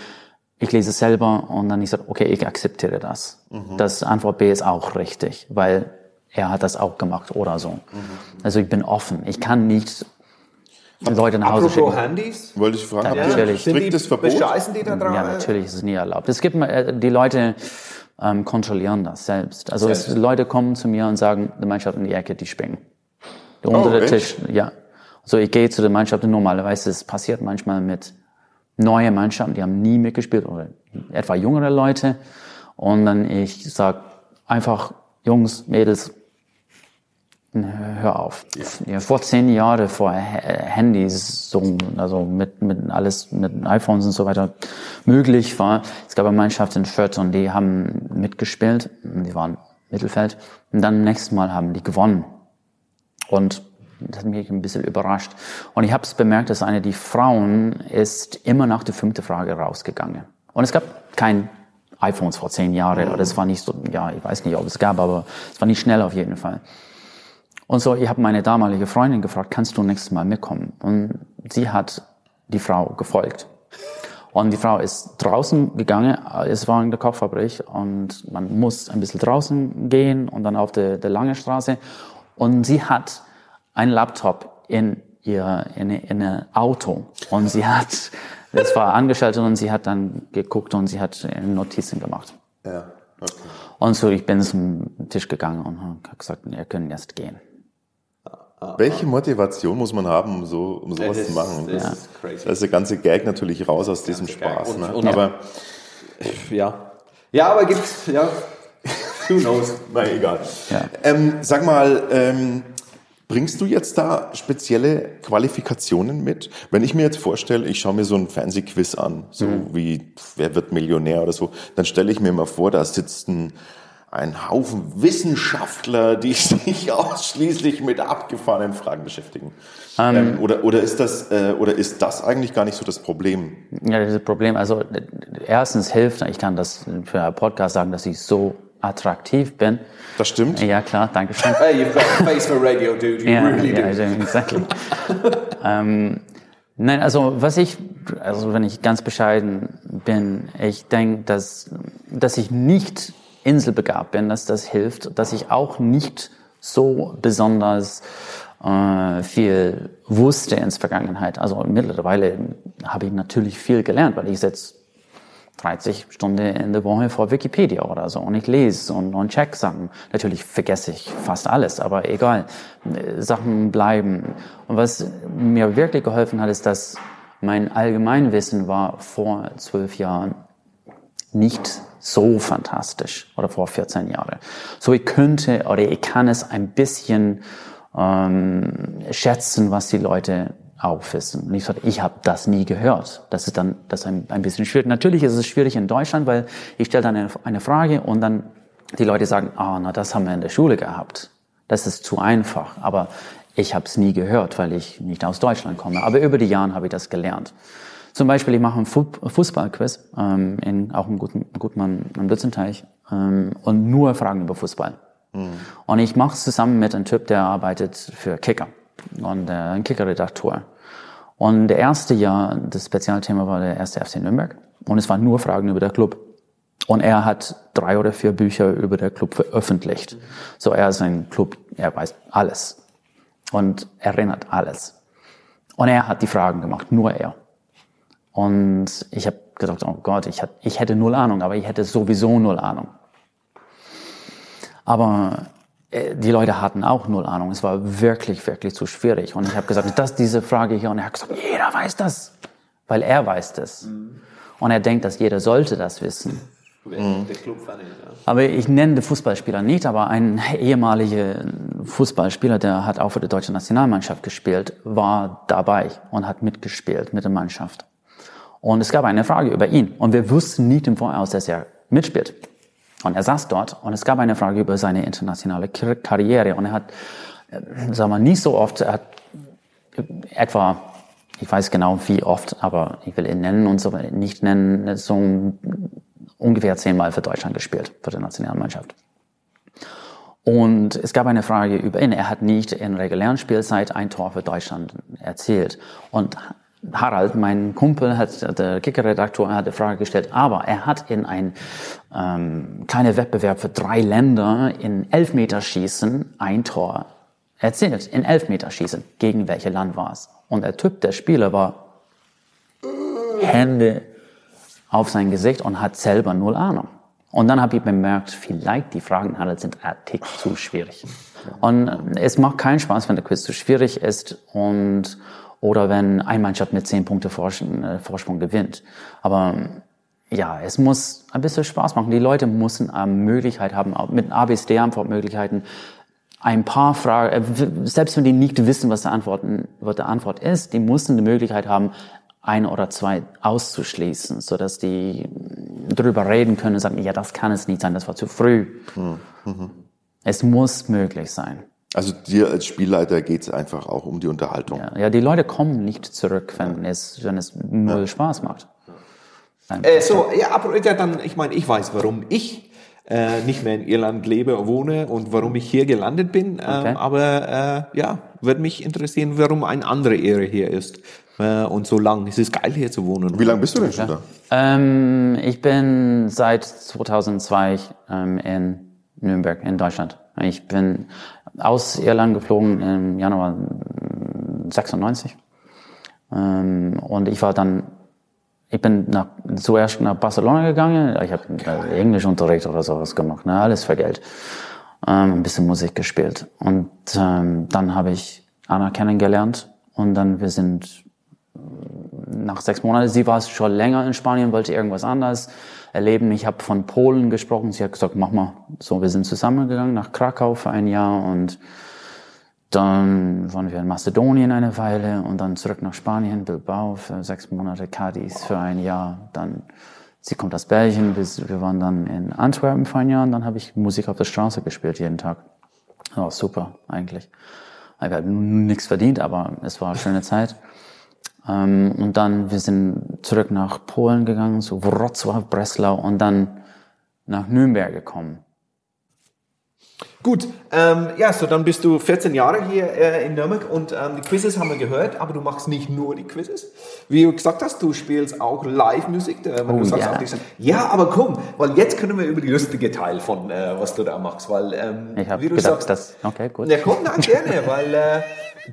ich lese es selber und dann ich sage, okay, ich akzeptiere das. Das Antwort B ist auch richtig, weil er hat das auch gemacht oder so. Also ich bin offen. Ich kann nicht Leute nach Hause Apropos schicken. Handys. Wollte ich fragen, ihr natürlich. striktes Sind die Verbot? Bescheißen die da dran? Ja, natürlich ist es nie erlaubt. Es gibt äh, die Leute ähm, kontrollieren das selbst. Also es, Leute kommen zu mir und sagen, die Mannschaft in die Ecke, die springen. Unter der? Tisch, ja. So ich gehe zu der Mannschaft und normalerweise es passiert manchmal mit neue Mannschaften, die haben nie mitgespielt oder etwa jüngere Leute und dann ich sag einfach Jungs, Mädels, hör auf. Ja. vor zehn Jahren vor Handys, so, also mit, mit alles, mit iPhones und so weiter möglich war. Es gab eine Mannschaft in Fürth und die haben mitgespielt. Die waren Mittelfeld. Und dann nächstes Mal haben die gewonnen. Und das hat mich ein bisschen überrascht. Und ich habe es bemerkt, dass eine die Frauen ist immer nach der fünften Frage rausgegangen. Und es gab kein iPhones vor zehn Jahren. Oder es war nicht so, ja, ich weiß nicht, ob es gab, aber es war nicht schnell auf jeden Fall. Und so, ich habe meine damalige Freundin gefragt, kannst du nächstes Mal mitkommen? Und sie hat die Frau gefolgt. Und die Frau ist draußen gegangen, es war in der Kochfabrik und man muss ein bisschen draußen gehen und dann auf der, der lange Straße. Und sie hat einen Laptop in ihr in, in ein Auto und sie hat, es war angeschaltet und sie hat dann geguckt und sie hat Notizen gemacht. Ja, okay. Und so, ich bin zum Tisch gegangen und habe gesagt, ihr könnt jetzt gehen. Welche Motivation muss man haben, um so um sowas Das zu machen? das Ja. ist crazy. Da ist der ganze Gag natürlich raus aus diesem. Spaß. Und- ne? und- Aber Ja. Ja, aber gibt's, ja. Who knows? na egal. Ja. Ähm, sag mal, ähm, bringst du jetzt da spezielle Qualifikationen mit? Wenn ich mir jetzt vorstelle, ich schaue mir so ein Fernsehquiz an, so Mhm. wie Wer wird Millionär oder so, dann stelle ich mir mal vor, da sitzt ein ein Haufen Wissenschaftler, die sich ausschließlich mit abgefahrenen Fragen beschäftigen. Ähm, oder, oder, ist das, äh, oder ist das eigentlich gar nicht so das Problem? Ja, das Problem. Also erstens hilft, ich kann das für einen Podcast sagen, dass ich so attraktiv bin. Das stimmt? Ja, klar, danke schön. Hey, you've got a face for radio, dude. You Ja, really ja, do. also, exactly. ähm, nein, also was ich, also wenn ich ganz bescheiden bin, ich denke, dass, dass ich nicht inselbegabt bin, dass das hilft, dass ich auch nicht so besonders äh, viel wusste ins Vergangenheit. Also mittlerweile habe ich natürlich viel gelernt, weil ich jetzt 30 Stunden in der Woche vor Wikipedia oder so und ich lese und, und check Sachen. Natürlich vergesse ich fast alles, aber egal. Sachen bleiben. Und was mir wirklich geholfen hat, ist, dass mein Allgemeinwissen war vor zwölf Jahren nicht so fantastisch oder vor 14 Jahren. So ich könnte oder ich kann es ein bisschen ähm, schätzen, was die Leute auch wissen. Und ich sagte, ich habe das nie gehört. Das ist dann das ist ein, ein bisschen schwierig. Natürlich ist es schwierig in Deutschland, weil ich stelle dann eine, eine Frage und dann die Leute sagen, ah, na das haben wir in der Schule gehabt. Das ist zu einfach. Aber ich habe es nie gehört, weil ich nicht aus Deutschland komme. Aber über die Jahre habe ich das gelernt. Zum Beispiel, ich mache einen Fu- Fußballquiz, ähm, in, auch im Guten, Gutmann am Lützenteich, ähm, und nur Fragen über Fußball. Und ich mache es zusammen mit einem Typ, der arbeitet für Kicker und äh, ein Kicker-Redaktor. Und der erste Jahr, das Spezialthema war der erste FC Nürnberg und es waren nur Fragen über den Club. Und er hat drei oder vier Bücher über den Club veröffentlicht. So, er ist ein Club, er weiß alles und erinnert alles. Und er hat die Fragen gemacht, nur er. Und ich habe gedacht, oh Gott, ich, hat, ich hätte null Ahnung, aber ich hätte sowieso null Ahnung. Aber äh, die Leute hatten auch null Ahnung. Es war wirklich, wirklich zu schwierig. Und ich habe gesagt, das diese Frage hier. Und er hat gesagt, jeder weiß das, weil er weiß das. Und er denkt, dass jeder sollte das wissen. Ja. Aber ich nenne den Fußballspieler nicht, aber ein ehemaliger Fußballspieler, der hat auch für die deutsche Nationalmannschaft gespielt, war dabei und hat mitgespielt mit der Mannschaft. Und es gab eine Frage über ihn und wir wussten nicht im Voraus, dass er mitspielt. Und er saß dort und es gab eine Frage über seine internationale Kar- Karriere und er hat, äh, sagen wir, nicht so oft, er hat etwa, ich weiß genau wie oft, aber ich will ihn nennen und so nicht nennen, so ungefähr zehnmal für Deutschland gespielt, für die Nationalmannschaft. Und es gab eine Frage über ihn. Er hat nicht in regulären Spielzeit ein Tor für Deutschland erzielt. Und Harald, mein Kumpel, hat der Kicker-Redaktor, hat die Frage gestellt, aber er hat in ein ähm, kleiner Wettbewerb für drei Länder in Elfmeterschießen ein Tor erzählt. In Elfmeterschießen. Gegen welche Land war es? Und der Typ, der Spieler, war Hände auf sein Gesicht und hat selber null Ahnung. Und dann habe ich bemerkt, vielleicht die Fragen Harald sind ein Tick zu schwierig. Und es macht keinen Spaß, wenn der Quiz zu schwierig ist und oder wenn ein Mannschaft mit zehn Punkte Vorsprung, äh, Vorsprung gewinnt. Aber ja, es muss ein bisschen Spaß machen. Die Leute müssen eine Möglichkeit haben, mit ABCD-Antwortmöglichkeiten ein paar Fragen, äh, selbst wenn die nicht wissen, was der, Antworten, was der Antwort ist, die müssen die Möglichkeit haben, ein oder zwei auszuschließen, so dass die darüber reden können und sagen, ja, das kann es nicht sein, das war zu früh. Mhm. Es muss möglich sein. Also dir als Spielleiter geht es einfach auch um die Unterhaltung. Ja, ja, die Leute kommen nicht zurück, wenn es, wenn es null ja. Spaß macht. Äh, so, ja, aber ja, dann, ich meine, ich weiß, warum ich äh, nicht mehr in Irland lebe, wohne und warum ich hier gelandet bin. Ähm, okay. Aber äh, ja, würde mich interessieren, warum eine andere Ehre hier ist. Äh, und so lang. Es ist geil hier zu wohnen. Wie lange bist du denn schon da? Ähm, ich bin seit 2002 ähm, in Nürnberg in Deutschland. Ich bin aus Irland geflogen im Januar 96. Ähm, und ich war dann, ich bin nach, zuerst nach Barcelona gegangen. Ich habe äh, Englischunterricht oder sowas gemacht, ne? alles für Geld. Ähm, ein bisschen Musik gespielt. Und ähm, dann habe ich Anna kennengelernt. Und dann wir sind nach sechs Monaten, sie war schon länger in Spanien, wollte irgendwas anderes erleben. Ich habe von Polen gesprochen. Sie hat gesagt, mach mal. So, wir sind zusammengegangen nach Krakau für ein Jahr und dann waren wir in Mazedonien eine Weile und dann zurück nach Spanien, Bilbao für sechs Monate, Cadiz für ein Jahr. Dann, sie kommt aus Belgien, wir waren dann in Antwerpen für ein Jahr und dann habe ich Musik auf der Straße gespielt jeden Tag. Oh, super, eigentlich. Ich habe nichts verdient, aber es war eine schöne Zeit. Ähm, und dann, wir sind zurück nach Polen gegangen, zu Wrocław, Breslau und dann nach Nürnberg gekommen. Gut, ähm, ja, so dann bist du 14 Jahre hier äh, in Nürnberg und ähm, die Quizzes haben wir gehört, aber du machst nicht nur die Quizzes. Wie du gesagt hast, du spielst auch Live-Musik. Äh, oh, ja. ja, aber komm, weil jetzt können wir über die lustige Teil von, äh, was du da machst, weil ähm, ich wie du gedacht, sagst, das, okay, gut. Ja, komm, na, gerne, weil äh,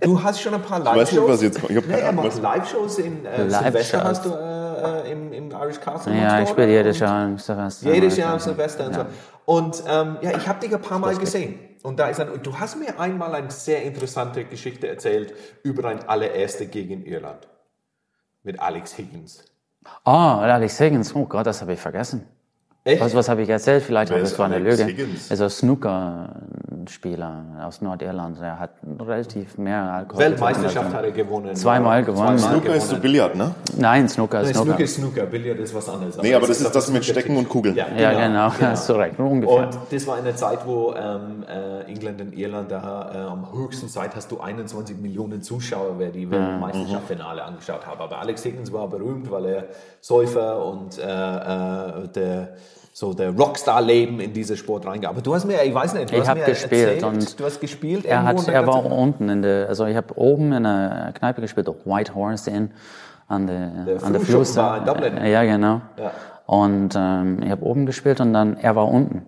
Du hast schon ein paar Live-Shows. was jetzt kommt. Ich habe keine Ahnung. Was Live-Shows in äh, Live Silvester hast du äh, äh, im, im Irish Castle. Ja, ich spiele jedes Jahr im Silvester. Jedes Jahr im Silvester und so. Und ähm, ja, ich habe dich ein paar Mal gesehen. Und da ist ein, du hast mir einmal eine sehr interessante Geschichte erzählt über ein allererste gegen Irland. Mit Alex Higgins. Oh, Alex Higgins. Oh Gott, das habe ich vergessen. Echt? Was, was habe ich erzählt? Vielleicht, aber das war eine Lüge. Higgins? Also Snooker-Spieler aus Nordirland. Er hat relativ mehr Alkohol. Weltmeisterschaft hat er gewonnen. Zweimal gewonnen. Snooker gewonnen. ist so Billard, ne? Nein, Snooker ist Snooker. Snooker ist Snooker. Billard ist was anderes. Nee, aber das, das ist das mit Stecken und Kugeln. Ja, genau. Ja, genau. genau. Das ist korrekt. Ungefähr. Und das war eine Zeit, wo ähm, äh, England und Irland da äh, am höchsten Zeit hast du 21 Millionen Zuschauer, wer die Weltmeisterschaftsfinale mhm. angeschaut haben. Aber Alex Higgins war berühmt, weil er Säufer und äh, äh der so der Rockstar-Leben in diesen Sport reingegangen. Aber du hast mir, ich weiß nicht, du ich hast mir gespielt erzählt, und du hast gespielt. Er hat, er war unten in der, also ich habe oben in der Kneipe gespielt, auf White Horse Inn an der, der an der Fluss. in Dublin. Ja, genau. Ja. Und ähm, ich habe oben gespielt und dann er war unten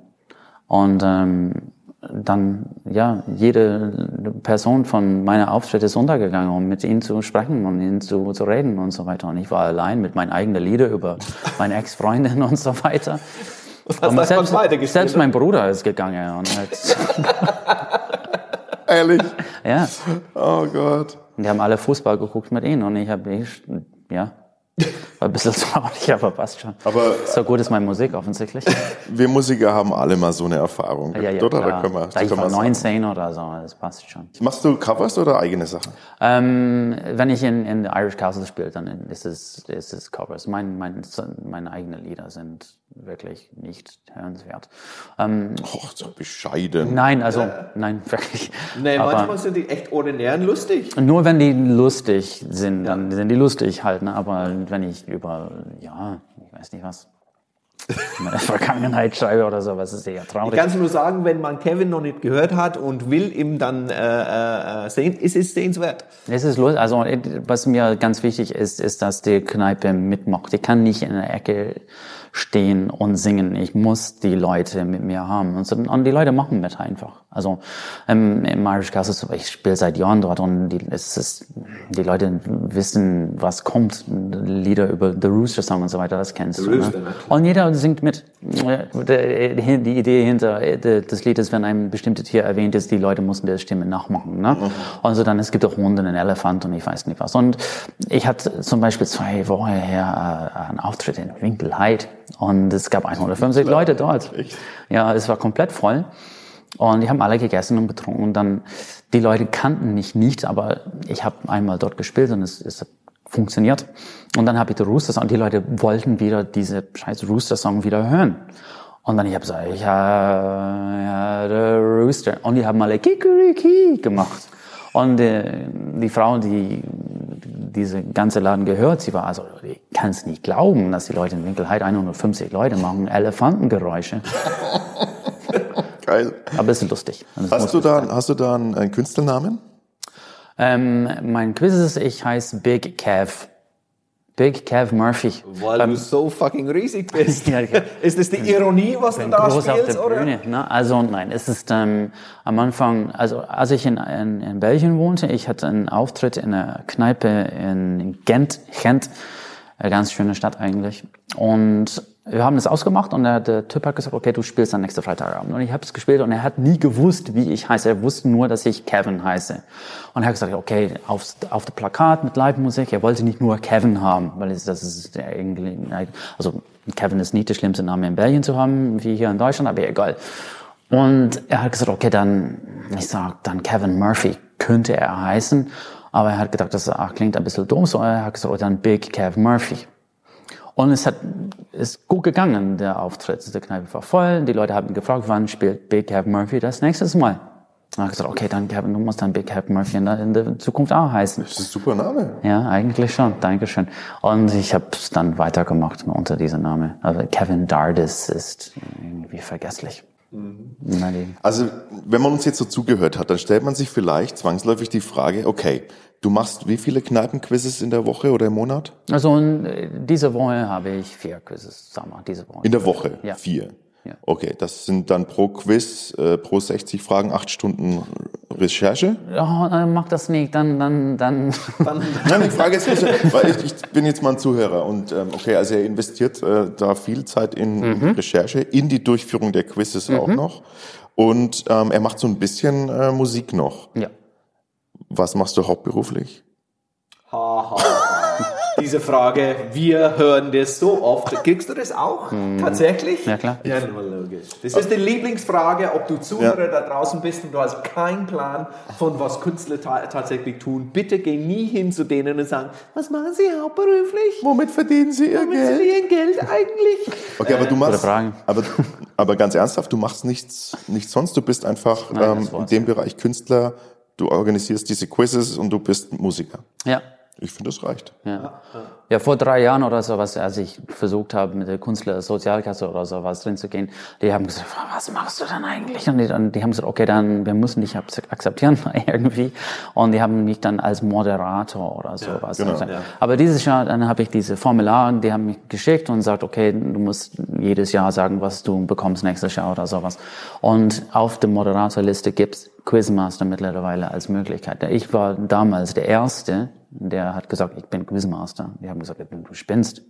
und ähm, dann ja jede Person von meiner Auftritt ist untergegangen, um mit ihm zu sprechen und ihn zu, zu reden und so weiter. Und ich war allein mit meinen eigenen Lieder über meine Ex-Freundin und so weiter. Was selbst, selbst mein Bruder ist gegangen. Und halt Ehrlich? Ja. Oh Gott. Und die haben alle Fußball geguckt mit ihnen und ich habe, ja, war ein bisschen traurig, aber passt schon. Aber so gut ist meine Musik offensichtlich. Wir Musiker haben alle mal so eine Erfahrung. Ja, ja, oder? Da können wir, da ich war 19 oder so, das passt schon. Machst du Covers oder eigene Sachen? Ähm, wenn ich in, in Irish Castle spiele, dann ist es, ist es Covers. Mein, mein, meine eigenen Lieder sind wirklich nicht hörenswert. Ähm, Och, so bescheiden. Nein, also, nein, wirklich. Nee, Aber manchmal sind die echt ordinären lustig. Nur wenn die lustig sind, dann ja. sind die lustig halt. Ne? Aber wenn ich über, ja, ich weiß nicht was, meine Vergangenheit schreibe oder so, was ist ja Ich traurig. kann es nur sagen, wenn man Kevin noch nicht gehört hat und will ihm dann äh, äh, sehen, ist es sehenswert. Es ist los. Also was mir ganz wichtig ist, ist, dass die Kneipe mitmacht. Ich kann nicht in der Ecke stehen und singen. Ich muss die Leute mit mir haben. Und, so, und die Leute machen mit einfach. Also ähm, im Irish Castle, ich spiele seit Jahren dort und die, es ist, die Leute wissen, was kommt. Lieder über The Rooster Song und so weiter, das kennst du. Rooster, Ne? ne? Und jeder singt mit. Die die Idee hinter äh, des Liedes, wenn ein bestimmtes Tier erwähnt ist, die Leute müssen der Stimme nachmachen. Ne? Also dann, es gibt auch Hunde, einen Elefant und ich weiß nicht was. Und ich hatte zum Beispiel zwei Wochen her äh, einen Auftritt in Winkelheit und es gab 150 Leute dort. Ja, es war komplett voll. Und die haben alle gegessen und getrunken. Und dann, die Leute kannten mich nicht, aber ich habe einmal dort gespielt und es, es hat funktioniert. Und dann habe ich den Rooster Song die Leute wollten wieder diese scheiß Rooster Song wieder hören. Und dann ich habe gesagt, ja, der Rooster. Und die haben alle Kikeriki gemacht. Und äh, die Frau, die diese ganze Laden gehört, sie war also, ich kann es nicht glauben, dass die Leute in Winkelheit 150 Leute machen, Elefantengeräusche. Geil. Aber es ist lustig. Es Hast du da, hast du da einen, einen Künstlernamen? Ähm, mein Quiz ist, ich heiße Big Kev. Big Kev Murphy. Weil du so fucking riesig bist. Ja, ja. Ist das die Ironie, was du da groß auf spielst, der oder? Bühne. Ne? Also nein, es ist ähm, am Anfang, also als ich in, in, in Belgien wohnte, ich hatte einen Auftritt in einer Kneipe in Gent, Gent, eine ganz schöne Stadt eigentlich. Und wir haben das ausgemacht und der, der Typ hat gesagt, okay, du spielst dann nächste Freitagabend. Und ich habe es gespielt und er hat nie gewusst, wie ich heiße. Er wusste nur, dass ich Kevin heiße. Und er hat gesagt, okay, aufs, auf dem Plakat mit Live-Musik, er wollte nicht nur Kevin haben, weil es, das ist irgendwie, also Kevin ist nicht der schlimmste Name in Belgien zu haben, wie hier in Deutschland, aber egal. Und er hat gesagt, okay, dann, ich sag, dann Kevin Murphy könnte er heißen. Aber er hat gedacht, das ach, klingt ein bisschen doof, so er hat gesagt, oh, dann Big Kev Murphy. Und es hat, ist gut gegangen, der Auftritt. Die Kneipe war voll. Die Leute haben gefragt, wann spielt Big Kev Murphy das nächstes Mal? Und hat gesagt, okay, dann Kevin, du musst dann Big Kev Murphy in der, in der Zukunft auch heißen. Das ist ein super Name. Ja, eigentlich schon. Dankeschön. Und ich habe es dann weitergemacht unter diesem Namen. Also Kevin Dardis ist irgendwie vergesslich. Die- Also, wenn man uns jetzt so zugehört hat, dann stellt man sich vielleicht zwangsläufig die Frage, okay, du machst wie viele Kneipenquizzes in der Woche oder im Monat? Also äh, diese Woche habe ich vier Quizzes, sag mal, diese Woche. In der Woche? Ja. Vier. Ja. Okay, das sind dann pro Quiz, äh, pro 60 Fragen, acht Stunden Recherche. Oh, dann mach das nicht, dann, dann, dann. Nein, die Frage ist, weil ich, ich bin jetzt mal ein Zuhörer und ähm, okay, also er investiert äh, da viel Zeit in Mhm. Recherche, in die Durchführung der Quizzes auch noch und ähm, er macht so ein bisschen äh, Musik noch. ja. Was machst du hauptberuflich? Ha, ha, ha. Diese Frage, wir hören das so oft. Kriegst du das auch? Tatsächlich? Ja, klar. Ja, logisch. Das ist die Lieblingsfrage, ob du Zuhörer da draußen bist und du hast keinen Plan von was Künstler ta tatsächlich tun. Bitte geh nie hin zu denen und sagen, was machen sie hauptberuflich? Womit verdienen Sie Ihr Womit sie ihr Geld eigentlich? Okay, aber du machst, Fragen. aber, aber ganz ernsthaft, du machst nichts, nichts sonst. Du bist einfach Nein, ähm, in dem Bereich Künstler. Du organisierst diese Quizzes und du bist Musiker. Ja. Ich finde, das reicht. Ja. ja, vor drei Jahren oder sowas, als ich versucht habe, mit der Künstler Sozialkasse oder sowas drin zu gehen, die haben gesagt, was machst du denn eigentlich? Und die, dann, die haben gesagt, okay, dann, wir müssen dich ak- akzeptieren irgendwie. Und die haben mich dann als Moderator oder sowas. genau, Also, ja. Aber dieses Jahr, dann habe ich diese Formular, die haben mich geschickt und sagt, okay, du musst jedes Jahr sagen, was du bekommst nächstes Jahr oder sowas. Und auf der Moderatorliste gibt's Quizmaster mittlerweile als Möglichkeit. Ich war damals der Erste, der hat gesagt, ich bin Quizmaster. Die haben gesagt, du spinnst.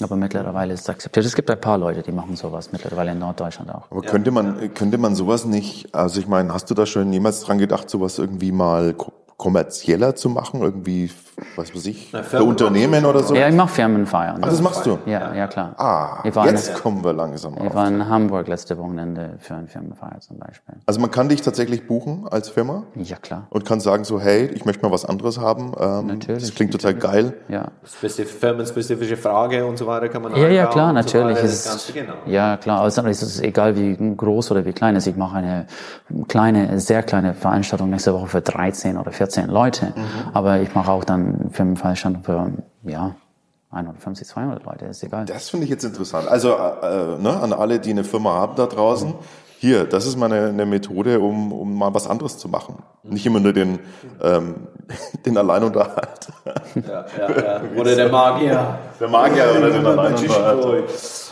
Aber mittlerweile ist es akzeptiert. Es gibt ein paar Leute, die machen sowas mittlerweile in Norddeutschland auch. Aber könnte man, könnte man sowas nicht, also ich meine, hast du da schon jemals dran gedacht, sowas irgendwie mal kommerzieller zu machen? Irgendwie, was weiß ich, für Firmen Unternehmen oder so? Ja, ich mache Firmenfeiern. Ach, das machst du? Ja, ja klar. Ah, ich war, in, jetzt kommen wir langsam ich auf. war in Hamburg letzte Wochenende für eine Firmenfeier zum Beispiel. Also man kann dich tatsächlich buchen als Firma Ja, klar. und kann sagen so, hey, ich möchte mal was anderes haben. Ähm, Natürlich, Das klingt total geil. Ja. Spezif firmenspezifische Frage und so weiter kann man Ja, ja, einbauen klar, und natürlich. So ist, genau. Ja, klar. Also es ist egal, wie groß oder wie klein es ist. Ich mache eine kleine, sehr kleine Veranstaltung nächste Woche für 13 oder 14 Leute. Mhm. Aber ich mache auch dann Firmenveranstaltungen für, ja, 150, 200 Leute, ist egal. Das finde ich jetzt interessant. Also äh, ne, an alle, die eine Firma haben da draußen, hier, das ist mal eine, eine Methode, um, um mal was anderes zu machen. Nicht immer nur den, ähm, den Alleinunterhalt. Ja, ja, ja. Oder der Magier. Der Magier oder den Alleinunterhalt.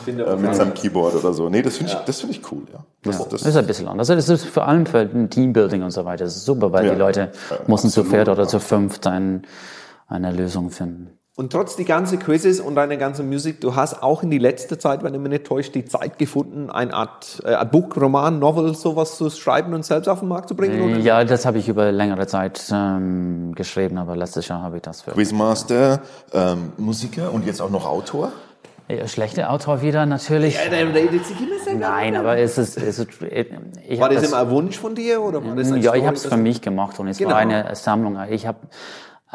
Äh, mit seinem Keyboard oder so. Nee, das finde ich, das finde ich cool, ja. Das, Ja, das, das ist ein bisschen anders. Das ist vor allem für ein Teambuilding und so weiter. Das ist super, weil Ja. die Leute müssen zu absolut, viert oder ja. zu fünft ein, eine Lösung finden. Und trotz die ganzen Quizzes und deiner ganzen Musik, du hast auch in die letzte Zeit, wenn ich mich nicht täusche, die Zeit gefunden, eine Art äh, ein Buch, Roman, Novel, sowas zu schreiben und selbst auf den Markt zu bringen? Oder? Ja, das habe ich über längere Zeit ähm, geschrieben, aber letztes Jahr habe ich das für. Quizmaster, ähm, Musiker und jetzt auch noch Autor. Ja, schlechte Autor wieder natürlich. Der redet sich immer sehr Nein, aber es ist, es ist ich War hab das, immer ein Wunsch von dir? Oder war das eine ja, Story, ich habe es das- für mich gemacht und es Genau. war eine Sammlung. Ich habe, äh,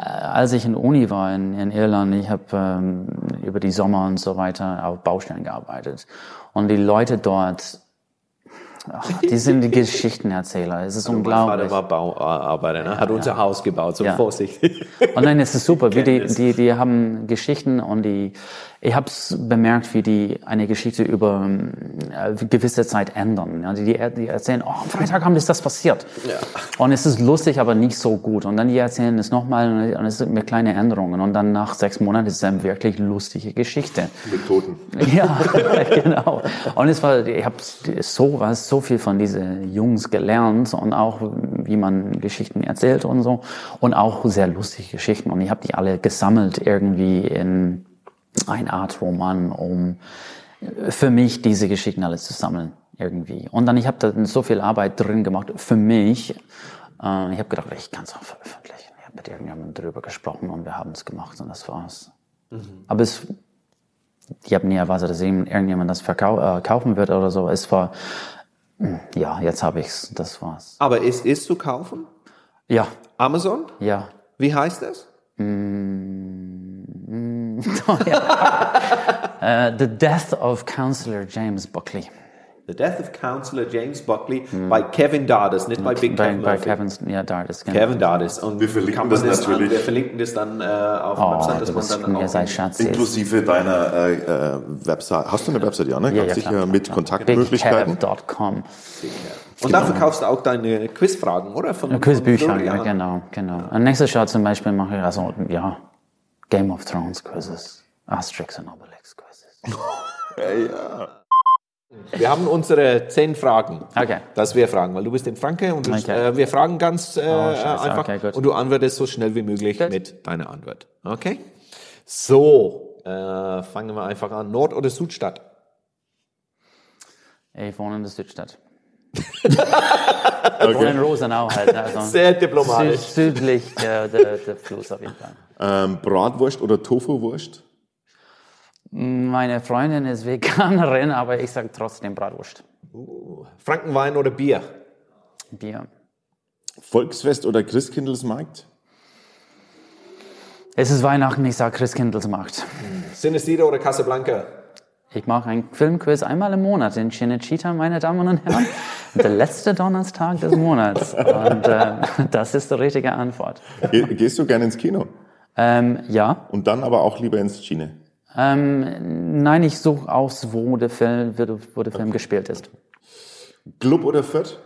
als ich in Uni war in, in Irland, ich habe ähm, über die Sommer und so weiter auf Baustellen gearbeitet und die Leute dort, ach, die sind die Geschichtenerzähler. Es ist Mein unglaublich. Vater war Bauarbeiter, ne? hat unser Haus gebaut, so Ja. vorsichtig. Und nein, es ist super. Wie die, die, die haben Geschichten und die, ich habe es bemerkt, wie die eine Geschichte über ähm, äh, gewisse Zeit ändern. Ja, die, die, erzählen, oh, am Freitag haben das, das passiert. Ja. Und es ist lustig, aber nicht so gut. Und dann die erzählen es nochmal und es sind mir kleine Änderungen. Und dann nach sechs Monaten ist es eine wirklich lustige Geschichte. Mit Toten. Ja, genau. Und es war, ich habe so was, so viel von diesen Jungs gelernt und auch wie man Geschichten erzählt und so und auch sehr lustige Geschichten. Und ich habe die alle gesammelt irgendwie in eine Art Roman, um für mich diese Geschichten alle zu sammeln irgendwie. Und dann ich habe da so viel Arbeit drin gemacht für mich. Äh, ich habe gedacht, ich kann es auch veröffentlichen. Ich habe mit irgendjemandem drüber gesprochen und wir haben es gemacht und das war's. Aber es ich habe nie erwartet, dass irgendjemand das verkau äh, kaufen wird oder so. Es war, hm, ja, jetzt habe ich's. Das war's. Aber es ist zu kaufen? Ja, Amazon? ja. Wie heißt das? Äh, The Death of Counselor James Buckley. The Death of Counselor James Buckley bei Kevin Dardis, nicht bei Big Bei, Kevin bei. Kevin's, ja, da ist genau. Kevin Dardis. Und Wir verlinken das An, natürlich. wir verlinken das dann äh, auf der Oh, Website, dass man dann auch Schatz. Inklusive deiner äh, äh, Website. Hast du eine Website, ja? Ne? Ja, Ganz ja, sicher klar, mit klar. Kontaktmöglichkeiten. BigCav.com. Und da verkaufst du auch deine Quizfragen, oder? Von, Quizbücher, von ja, genau, genau. Und nächstes Jahr zum Beispiel mache ich also, ja, Game of Thrones Quizzes, Asterix und Obelix Quizzes. Wir haben unsere zehn Fragen. Okay. Das wir fragen, weil du bist in Franke und du, Okay. äh, wir fragen ganz äh, scheiße. einfach Okay, und du antwortest so schnell wie möglich Gut. mit deiner Antwort. Okay? So, äh, fangen wir einfach an. Nord- oder Südstadt? Ich wohne in der Südstadt. Ich wohne in Rosenau halt. Also Sehr diplomatisch. Süd, südlich der, der, der Fluss auf jeden Fall. Ähm, Bratwurst oder Tofu-Wurst? Meine Freundin ist Veganerin, aber ich sage trotzdem Bratwurst. Frankenwein oder Bier? Bier. Volksfest oder Christkindlesmarkt? Es ist Weihnachten, ich sage Christkindlesmarkt. Sinnesida oder Casablanca? Ich mache einen Filmquiz einmal im Monat in Cinecittà, meine Damen und Herren. Der letzte Donnerstag des Monats. Und äh, das ist die richtige Antwort. Ge gehst du gerne ins Kino? Ähm, ja. Und dann aber auch lieber ins Chine? Ähm, nein, ich suche aus, wo der Film, wo der, Film gespielt ist. Club oder Fürth?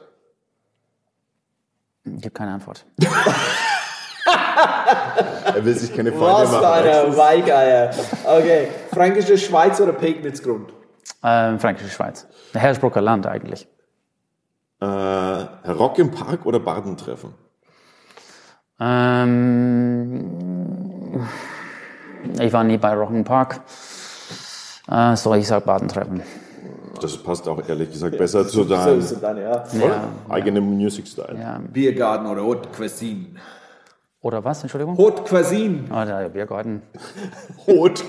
Ich habe keine Antwort. Er will sich keine Freunde machen. Weigeier. Okay. Fränkische Schweiz oder Pegnitzgrund? Ähm, Fränkische Schweiz. Der Hersbrucker Land eigentlich. Äh, Rock im Park oder Badentreffen? Ähm, ich war nie bei Rock'n Park. Äh, so, ich sag Badentreffen. Das passt auch ehrlich gesagt besser zu deinem deine, ja. Ja, eigenen Music-Style. ja. Biergarten oder Haute Cuisine? Oder was, Entschuldigung? Haute Cuisine. Oh, der Biergarten. Rot.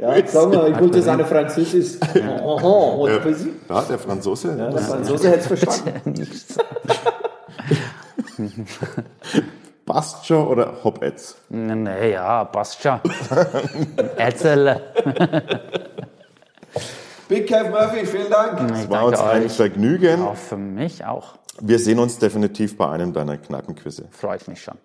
Ja, sag mal, ich wollte seine Französisch. Aha, Haute Cuisine. Ja, der Franzose. Der Franzose hätte es verstanden. Schon oder Hop-Eds? Nee, ja, passt schon. Erzähl. Big Kev Murphy, vielen Dank. Ich War uns ein euch. Vergnügen. Auch für mich auch. Wir sehen uns definitiv bei einem deiner Kneipenquizze. Freut mich schon.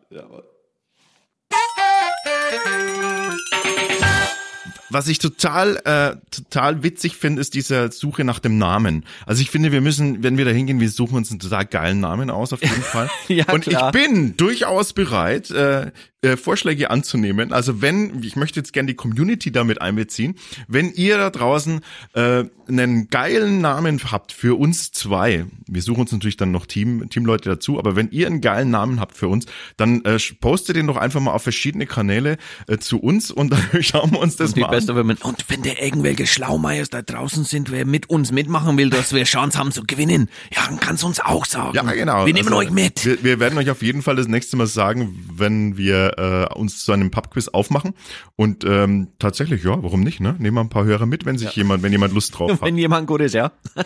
Was ich total, äh, total witzig finde, ist diese Suche nach dem Namen. Also ich finde, wir müssen, wenn wir da hingehen, wir suchen uns einen total geilen Namen aus, auf jeden Fall. Ja, Und klar. ich bin durchaus bereit, äh, äh, Vorschläge anzunehmen. Also wenn, ich möchte jetzt gerne die Community damit einbeziehen, wenn ihr da draußen äh, einen geilen Namen habt für uns zwei, wir suchen uns natürlich dann noch Team, Teamleute dazu, aber wenn ihr einen geilen Namen habt für uns, dann äh, postet den doch einfach mal auf verschiedene Kanäle äh, zu uns und dann schauen wir uns das Die mal an. beste, wenn man, und wenn da irgendwelche Schlaumeiers da draußen sind, wer mit uns mitmachen will, dass wir Chance haben zu gewinnen, ja, dann kannst du uns auch sagen. Ja, genau. Wir nehmen Also, euch mit. Wir, wir werden euch auf jeden Fall das nächste Mal sagen, wenn wir äh, uns zu einem Pubquiz aufmachen. Und ähm, tatsächlich, ja, warum nicht? Ne? Nehmen wir ein paar Hörer mit, wenn sich jemand, wenn jemand Lust drauf hat. Wenn jemand gut ist, ja.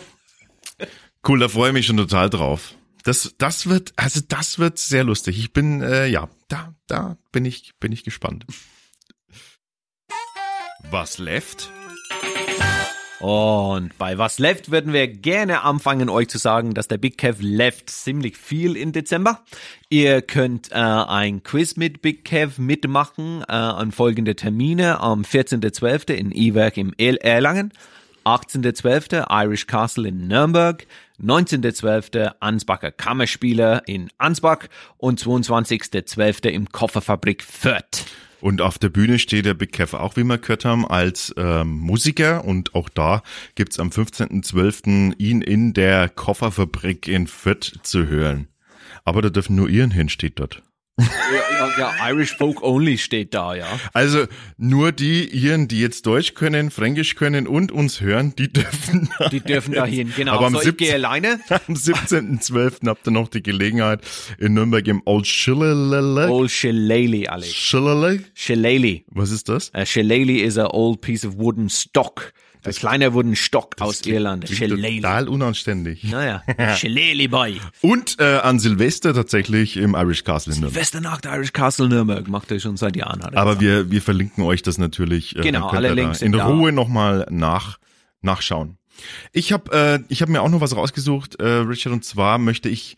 Cool, da freue ich mich schon total drauf. Das, das wird, also das wird sehr lustig. Ich bin, äh, ja, da, da bin ich, bin ich gespannt. Was left? Und bei Was Left würden wir gerne anfangen, euch zu sagen, dass der Big Kev left ziemlich viel im Dezember. Ihr könnt äh, ein Quiz mit Big Kev mitmachen äh, an folgende Termine. Am 14.12. in E-Werk im Erlangen. 18.12. Irish Castle in Nürnberg, 19.12. Ansbacher Kammerspieler in Ansbach und 22.12. im Kofferfabrik Fürth. Und auf der Bühne steht der Big Kev auch, wie wir gehört haben, als ähm, Musiker. Und auch da gibt's am 15.12. ihn in der Kofferfabrik in Fürth zu hören. Aber da dürfen nur Iren hin, steht dort. Ja, ja, ja, Irish Folk Only steht da, ja. Also nur die Iren, die jetzt Deutsch können, Fränkisch können und uns hören, die dürfen. da Die dürfen jetzt. dahin, genau. Aber am, so, ich 17. gehe alleine. am 17.12. habt ihr noch die Gelegenheit in Nürnberg im Old Schillerle. Old Shillelagh, Alex. Schillerle? Shillelagh. Was ist das? A shillelagh is a old piece of wooden stock. Ein kleiner wooden Stock aus Irland. Klingt Shillelagh. Total unanständig. Naja, Shillelagh Boy. Und äh, an Silvester tatsächlich im Irish Castle in Nürnberg. Westernacht Irish Castle Nürnberg macht er schon seit Jahren. Er Aber gesagt. wir, wir verlinken euch das natürlich. Äh, Genau, alle Links in. Ruhe nochmal nach, nachschauen. Ich habe äh, ich hab mir auch noch was rausgesucht, äh, Richard, und zwar möchte ich,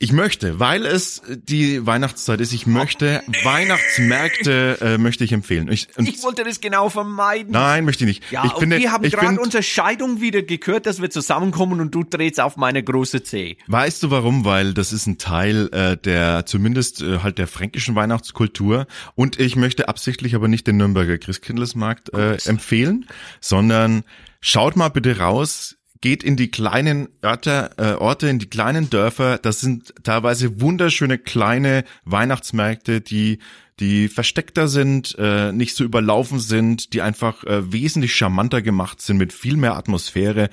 ich möchte, weil es die Weihnachtszeit ist, ich möchte Weihnachtsmärkte äh, möchte ich empfehlen. Ich, ich wollte das genau vermeiden. nein, möchte ich nicht. Ja, ich finde, wir haben ich gerade unsere Scheidung wieder gekürt, dass wir zusammenkommen und du drehst auf meine große C. Weißt du warum? Weil das ist ein Teil äh, der, zumindest äh, halt der fränkischen Weihnachtskultur. Und ich möchte absichtlich aber nicht den Nürnberger Christkindlesmarkt äh, empfehlen, sondern schaut mal bitte raus. Geht in die kleinen Örter, äh, Orte, in die kleinen Dörfer. Das sind teilweise wunderschöne kleine Weihnachtsmärkte, die die versteckter sind, äh, nicht so überlaufen sind, die einfach äh, wesentlich charmanter gemacht sind, mit viel mehr Atmosphäre.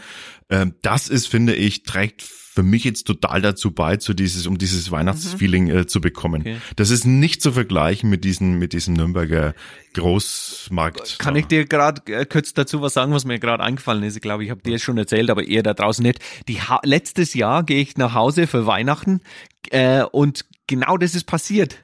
Äh, das ist, finde ich, trägt für mich jetzt total dazu bei, zu dieses, um dieses Weihnachtsfeeling äh, zu bekommen. Okay. Das ist nicht zu vergleichen mit diesem, mit diesem Nürnberger Großmarkt. Kann ich dir gerade äh, kurz dazu was sagen, was mir gerade eingefallen ist? Ich glaube, ich habe dir schon erzählt, aber ihr da draußen nicht. Die ha letztes Jahr gehe ich nach Hause für Weihnachten äh, und genau das ist passiert.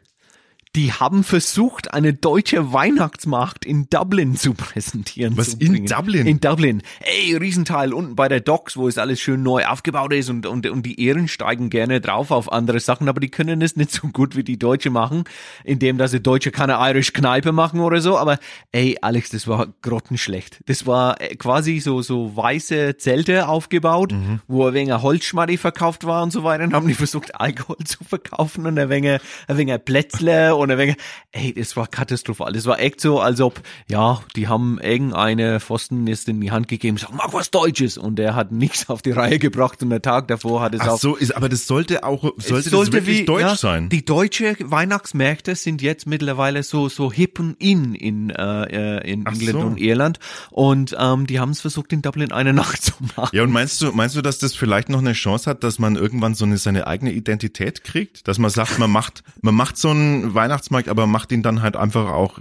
Die haben versucht, eine deutsche Weihnachtsmarkt in Dublin zu präsentieren. Was, zu in. Dublin? In Dublin. Ey, Riesenteil unten bei der Docks, wo es alles schön neu aufgebaut ist und, und, und die Ehren steigen gerne drauf auf andere Sachen, aber die können es nicht so gut wie die Deutsche machen, indem dass sie Deutsche keine Irish Kneipe machen oder so. Aber ey, Alex, das war grottenschlecht. Das war äh, quasi so, so weiße Zelte aufgebaut, Mhm. wo ein wenig Holzschmaddi verkauft war und so weiter. Dann haben die versucht, Alkohol zu verkaufen und ein wenig, ein wenig Plätzle und ein wenig, ey, das war katastrophal. Das war echt so, als ob, ja, die haben irgendeine Pfosten ist in die Hand gegeben, sag, mach was Deutsches. Und der hat nichts auf die Reihe gebracht und der Tag davor hat es Ach auf so, ist, aber das sollte auch, sollte, es sollte das wirklich wie, deutsch ja, sein. Die deutsche Weihnachtsmärkte sind jetzt mittlerweile so so hip und in in, äh, äh, in Ach England so. und Irland und ähm, die haben es versucht in Dublin eine Nacht zu machen. Ja, und meinst du, meinst du, dass das vielleicht noch eine Chance hat, dass man irgendwann so eine, seine eigene Identität kriegt? Dass man sagt, man macht, man macht so einen Weihnachtsmarkt, aber macht ihn dann halt einfach auch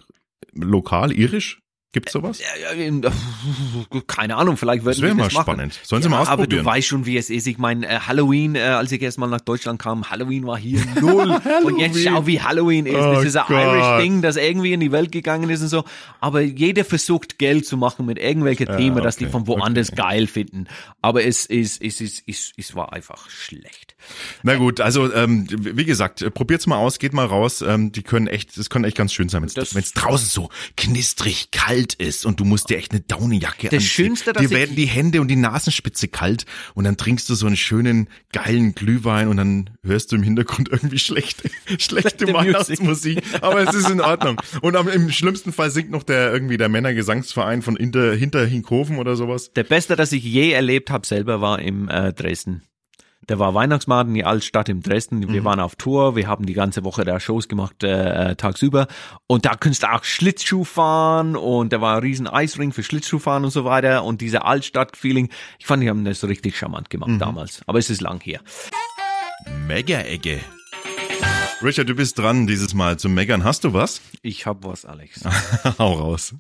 lokal, irisch? Gibt's sowas? Ja, ja, in- Keine Ahnung, vielleicht wäre wir mal das machen. spannend. Sollen sie ja, mal Aber ausprobieren. du weißt schon, wie es ist. Ich meine, äh, Halloween, äh, als ich erstmal nach Deutschland kam, Halloween war hier null. und jetzt schau, wie Halloween ist. Oh das ist ein. Irish-Ding, das irgendwie in die Welt gegangen ist und so. Aber jeder versucht, Geld zu machen mit irgendwelchen Themen, dass die okay, von woanders geil finden. Aber es ist, es ist, es, es war einfach schlecht. Na gut, also ähm, wie gesagt, äh, probiert's mal aus, geht mal raus. Ähm, die können echt, das kann echt ganz schön sein, wenn es draußen so knistrig, kalt kalt ist und du musst dir echt eine Daunenjacke Das Schönste, dass Dir werden die Hände und die Nasenspitze kalt und dann trinkst du so einen schönen, geilen Glühwein und dann hörst du im Hintergrund irgendwie schlechte, schlechte Weihnachtsmusik. Aber es ist in Ordnung. Und am, im schlimmsten Fall singt noch der irgendwie der Männergesangsverein von hinter, hinter Hinkhofen oder sowas. Der Beste, das ich je erlebt habe, selber war im äh, Dresden. Der war Weihnachtsmarkt in die Altstadt in Dresden. Wir waren auf Tour, wir haben die ganze Woche da Shows gemacht, äh, äh, tagsüber. Und da kannst du auch Schlittschuh fahren und da war ein riesen Eisring für Schlittschuhfahren und so weiter. Und dieser Altstadt-Feeling, ich fand, die haben das richtig charmant gemacht damals. Aber es ist lang her. Mega-Ecke. Richard, du bist dran dieses Mal zu meckern. Hast du was? Ich hab was, Alex. Hau raus.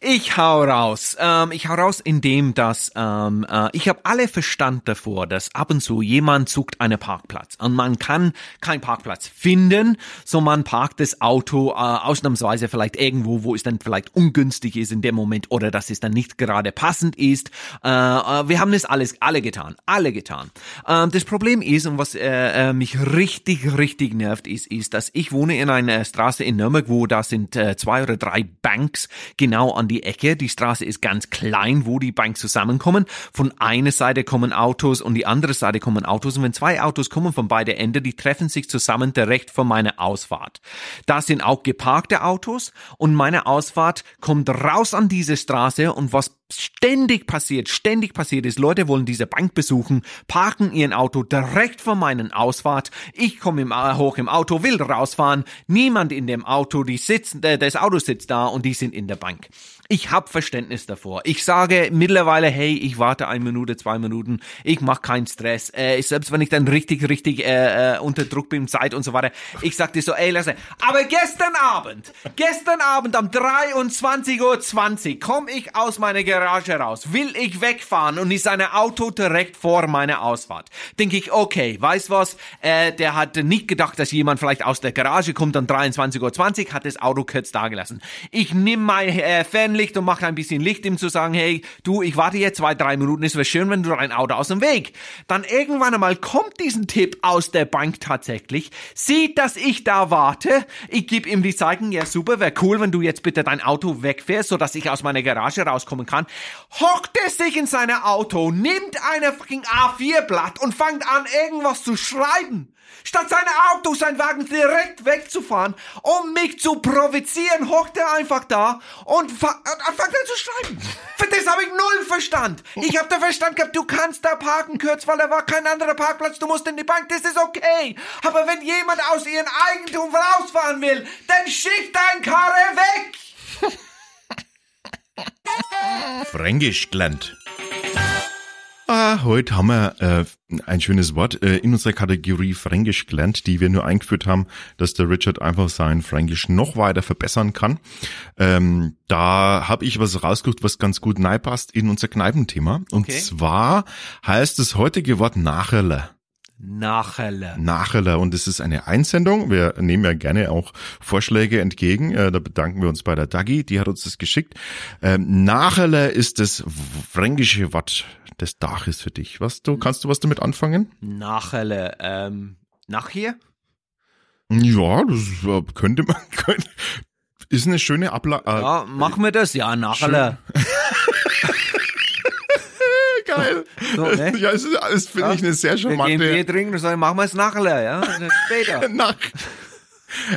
Ich hau raus. Ähm, ich hau raus, indem dass ähm, äh, ich habe alle Verstand davor, dass ab und zu jemand sucht einen Parkplatz und man kann keinen Parkplatz finden, so man parkt das Auto äh, ausnahmsweise vielleicht irgendwo, wo es dann vielleicht ungünstig ist in dem Moment oder dass es dann nicht gerade passend ist. Äh, äh, wir haben das alles alle getan, alle getan. Ähm, das Problem ist und was äh, äh, mich richtig richtig nervt ist, ist, dass ich wohne in einer Straße in Nürnberg, wo da sind äh, zwei oder drei Banks genau an die Ecke. Die Straße ist ganz klein, wo die Banks zusammenkommen. Von einer Seite kommen Autos und die andere Seite kommen Autos. Und wenn zwei Autos kommen von beide Ende, die treffen sich zusammen direkt vor meiner Ausfahrt. Da sind auch geparkte Autos und meine Ausfahrt kommt raus an diese Straße und was ständig passiert, ständig passiert ist, Leute wollen diese Bank besuchen, parken ihr Auto direkt vor meinen Ausfahrt. Ich komme im, äh, hoch im Auto, will rausfahren. Niemand in dem Auto, die sitzen, äh, das Auto sitzt da und die sind in der Bank. Ich habe Verständnis davor. Ich sage mittlerweile, hey, ich warte eine Minute, zwei Minuten, ich mache keinen Stress. Äh, selbst wenn ich dann richtig, richtig äh, äh, unter Druck bin, Zeit und so weiter. Ich sag dir so, ey, lass Aber gestern Abend, gestern Abend um 23.20 Uhr komme ich aus meiner Garage raus, will ich wegfahren und ist ein Auto direkt vor meiner Ausfahrt. Denke ich, okay, weißt was, äh, der hat nicht gedacht, dass jemand vielleicht aus der Garage kommt um 23.20 Uhr, hat das Auto kurz da gelassen. Ich nehme mein äh, Fernlicht und mache ein bisschen Licht, ihm zu sagen, hey, du, ich warte jetzt zwei, drei Minuten, es wäre schön, wenn du dein Auto aus dem Weg. Dann irgendwann einmal kommt diesen Tipp aus der Bank tatsächlich, sieht, dass ich da warte, ich gebe ihm die Zeichen, ja super, wäre cool, wenn du jetzt bitte dein Auto wegfährst, sodass ich aus meiner Garage rauskommen kann, hockt er sich in sein Auto, nimmt eine fucking A4-Blatt und fängt an, irgendwas zu schreiben. Statt sein Auto, sein Wagen direkt wegzufahren, um mich zu provozieren, hockt er einfach da und und fängt an zu schreiben. Für das habe ich null Verstand. Ich habe den Verstand gehabt, du kannst da parken, kurz, weil da war kein anderer Parkplatz, du musst in die Bank, das ist okay. Aber wenn jemand aus ihrem Eigentum rausfahren will, dann schick dein Karre weg. Fränkisch gelernt. Ah, heute haben wir äh, ein schönes Wort äh, in unserer Kategorie Fränkisch gelernt, die wir nur eingeführt haben, dass der Richard einfach sein Fränkisch noch weiter verbessern kann. Ähm, da habe ich was rausgesucht, was ganz gut passt in unser Kneipenthema. Und Okay. zwar heißt das heutige Wort Nacherle. Nachherle. Nacheler und es ist eine Einsendung. Wir nehmen ja gerne auch Vorschläge entgegen. Äh, da bedanken wir uns bei der Dagi, die hat uns das geschickt. Ähm, Nacheler ist das fränkische Wort des Daches für dich. Was du kannst du was damit anfangen? Nachherle. Ähm, nachher? Ja, das äh, könnte man könnte, ist eine schöne Abla äh, Ja, machen wir das? Ja, nachherle. Geil. So, ne? Ja, ist, das finde ich eine sehr Wir gehen Bier charmante trinken sagen, machen wir es nachher, ja? Später. nach.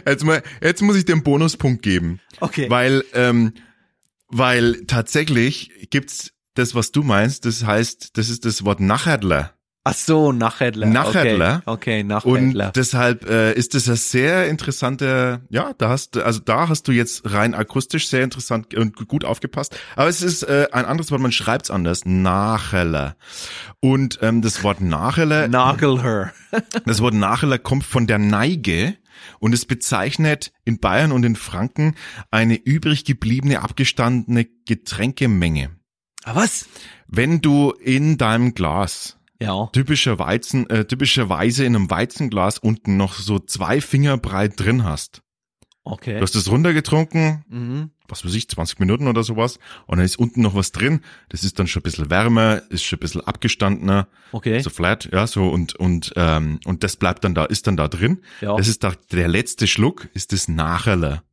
Jetzt, mal, jetzt muss ich einen Bonuspunkt geben. Okay. Weil, ähm, weil tatsächlich gibt's das, was du meinst, das heißt, das ist das Wort Nachherdler. Ach so, Nachhändler. Nachhändler. Okay, okay Und Nachhändler. deshalb äh, ist das ein sehr interessanter, ja, da hast du, also da hast du jetzt rein akustisch sehr interessant und gut aufgepasst. Aber es ist äh, ein anderes Wort, man schreibt's anders. Nacheller. Und ähm, das Wort Nacheller Nagel her. das Wort Nacheler kommt von der Neige und es bezeichnet in Bayern und in Franken eine übrig gebliebene, abgestandene Getränkemenge. Ah, was? Wenn du in deinem Glas Ja. typischer Weizen, äh, typischerweise in einem Weizenglas unten noch so zwei Finger breit drin hast. Okay. Du hast es runtergetrunken, Mhm. was weiß ich, 20 Minuten oder sowas, und dann ist unten noch was drin. Das ist dann schon ein bisschen wärmer, ist schon ein bisschen abgestandener, Okay. so flat, ja, so und und ähm, und das bleibt dann da, ist dann da drin. Ja. Das ist da, der letzte Schluck, ist das Nacherler.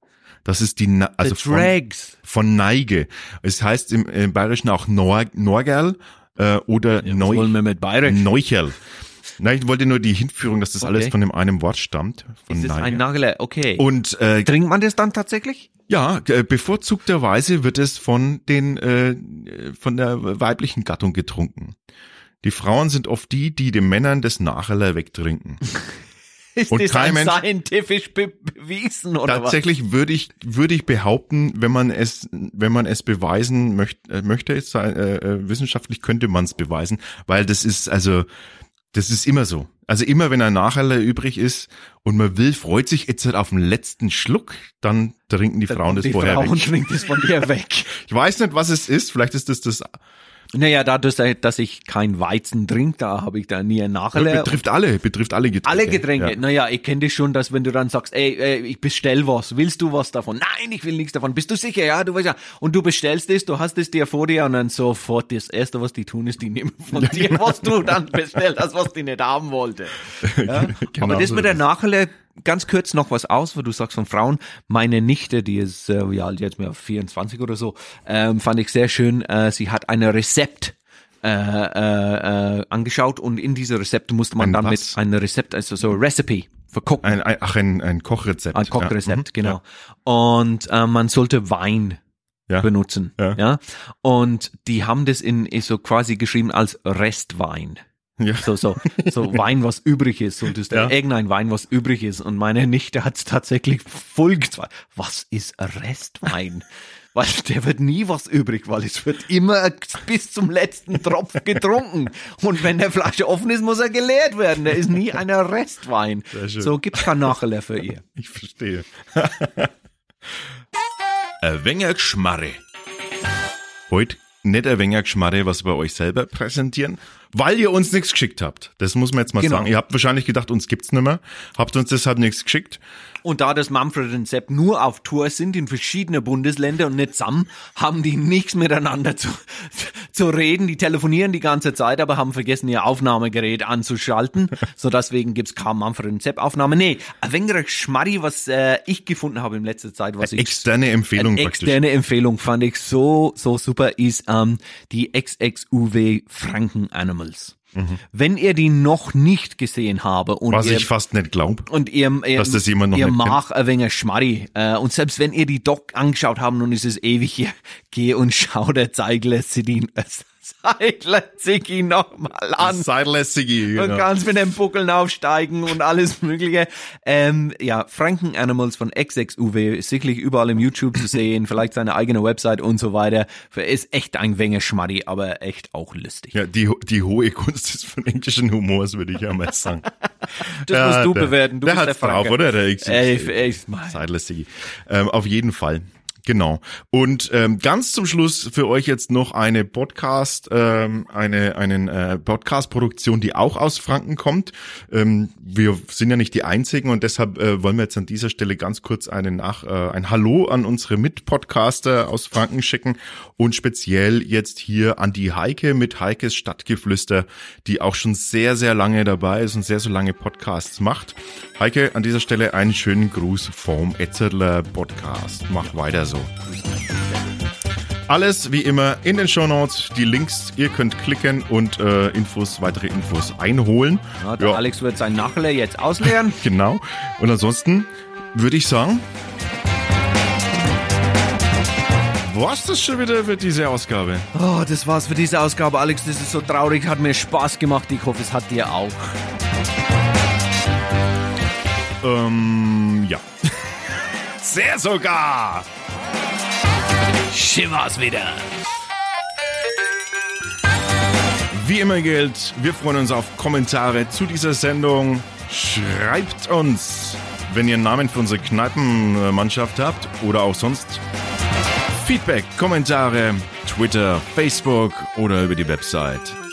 Das ist die, Na also von, von Neige. Es heißt im, im Bayerischen auch Nor Norgerl äh, oder Was Neu? Neucherl. Nein, ich wollte nur die Hinführung, dass das alles Okay. von dem einen Wort stammt. Von Ist es ein Nagel? Okay. Und äh, Trinkt man das dann tatsächlich? ja, äh, bevorzugterweise wird es von den äh, von der weiblichen Gattung getrunken. Die Frauen sind oft die, die den Männern das Nacheler wegtrinken. Ist Und das kein ein Mensch- scientifisch be bewiesen oder Tatsächlich würde ich würde ich behaupten, wenn man es wenn man es beweisen möchte, äh, möchte es sein, äh, äh, wissenschaftlich könnte man es beweisen, weil das ist also das ist immer so. Also immer wenn ein Nacheller übrig ist und man will, freut sich jetzt halt auf den letzten Schluck, dann trinken die Frauen das Die vorher Frauen weg. trinken das von dir weg. Ich weiß nicht, was es ist. Vielleicht ist das das Naja, dadurch, dass ich kein Weizen trinke, da habe ich da nie ein Nachher. betrifft alle, betrifft alle Getränke. Alle Getränke. Ja. Naja, ich kenne das schon, dass wenn du dann sagst, ey, ey, ich bestell was, willst du was davon? Nein, ich will nichts davon. Bist du sicher? Ja, du weißt ja. Und du bestellst es, du hast es dir vor dir und dann sofort das Erste, was die tun, ist, die nehmen von dir, genau. was du dann bestellt hast, was die nicht haben wollte. Ja? Genau Aber das so mit der es. Ganz kurz noch was aus, wo du sagst von Frauen. Meine Nichte, die ist, äh, alt jetzt mehr, 24 oder so, ähm, fand ich sehr schön. Äh, sie hat eine Rezept äh, äh, äh, angeschaut und in diese Rezepte musste man Ein dann was? mit einem Rezept, also so Recipe Cook, Ein, ein, ach, ein, ein Kochrezept. ein Kochrezept, Ja. Mhm. genau. Und äh, man sollte Wein Ja. benutzen, Ja. ja. Und die haben das in ist so quasi geschrieben als Restwein. Ja. So, so, so Wein, was übrig ist. Und ist Ja. irgendein Wein, was übrig ist. Und meine Nichte hat es tatsächlich voll gezweifelt. Was ist Restwein? Weil der wird nie was übrig, weil es wird immer bis zum letzten Tropf getrunken. Und wenn der Flasche offen ist, muss er geleert werden. Der ist nie ein Restwein. So gibt's kein Nachher für ihr. Ich verstehe. ein wenig Geschmarre. Heute nicht ein wenig Geschmarre, was wir euch selber präsentieren, weil ihr uns nichts geschickt habt. Das muss man jetzt mal Genau. sagen. Ihr habt wahrscheinlich gedacht, uns gibt's nicht mehr, habt uns deshalb nichts geschickt. Und da das Manfred und Sepp nur auf Tour sind in verschiedene Bundesländer und nicht zusammen, haben die nichts miteinander zu, zu reden. Die telefonieren die ganze Zeit, aber haben vergessen, ihr Aufnahmegerät anzuschalten. so deswegen gibt's kaum Manfred und Sepp Aufnahme. Nee, ein wenig Schmarri, was äh, ich gefunden habe in letzter Zeit, was ich Externe Empfehlung eine praktisch. externe Empfehlung fand ich so, so super, ist ähm, die XXUW Franken Animals. Wenn ihr die noch nicht gesehen habe und Mhm. Was ihr, ich fast nicht glaube. und ihr, ihr, Dass das jemand noch ihr mag ein wenig Schmarri. Äh, und selbst wenn ihr die Doc angeschaut haben es ist ewig hier, geh und schau der Zeigler Ziggy, äh, Zeigler Ziggy nochmal an. Seidlässige, Und genau. kannst mit den Buckeln aufsteigen und alles mögliche. Ähm, ja, Franken Animals von XXUW ist sicherlich überall im YouTube zu sehen, vielleicht seine eigene Website und so weiter. Ist echt ein wenig Schmarri, aber echt auch lustig. Ja, die, die hohe Kunst des phonetischen Humors, würde ich ja mal sagen. Das Ja, musst du der- bewerten. Du der bist der Franke. drauf, oder? Der X- Ey, ey, mein- Seidlässige. Ähm, auf jeden Fall. Genau. Und ähm, ganz zum Schluss für euch jetzt noch eine Podcast, ähm, eine einen äh, Podcast-Produktion, die auch aus Franken kommt. Ähm, wir sind ja nicht die einzigen und deshalb äh, wollen wir jetzt an dieser Stelle ganz kurz eine nach äh, ein Hallo an unsere Mitpodcaster aus Franken schicken und speziell jetzt hier an die Heike mit Heikes Stadtgeflüster, die auch schon sehr sehr lange dabei ist und sehr so lange Podcasts macht. Heike, an dieser Stelle einen schönen Gruß vom Etzerler Podcast. Mach weiter so. Alles wie immer in den Shownotes, die Links, ihr könnt klicken und äh, Infos, weitere Infos einholen. Ja, der Alex wird sein Nachler jetzt ausleeren. Genau. Und ansonsten würde ich sagen, war's das schon wieder für diese Ausgabe? Oh, das war's für diese Ausgabe, Alex. Das ist so traurig, hat mir Spaß gemacht. Ich hoffe, es hat dir auch. Ähm, ja. Sehr sogar. Schimmer's wieder. Wie immer gilt, wir freuen uns auf Kommentare zu dieser Sendung. Schreibt uns, wenn ihr einen Namen für unsere Kneipenmannschaft habt oder auch sonst Feedback, Kommentare, Twitter, Facebook oder über die Website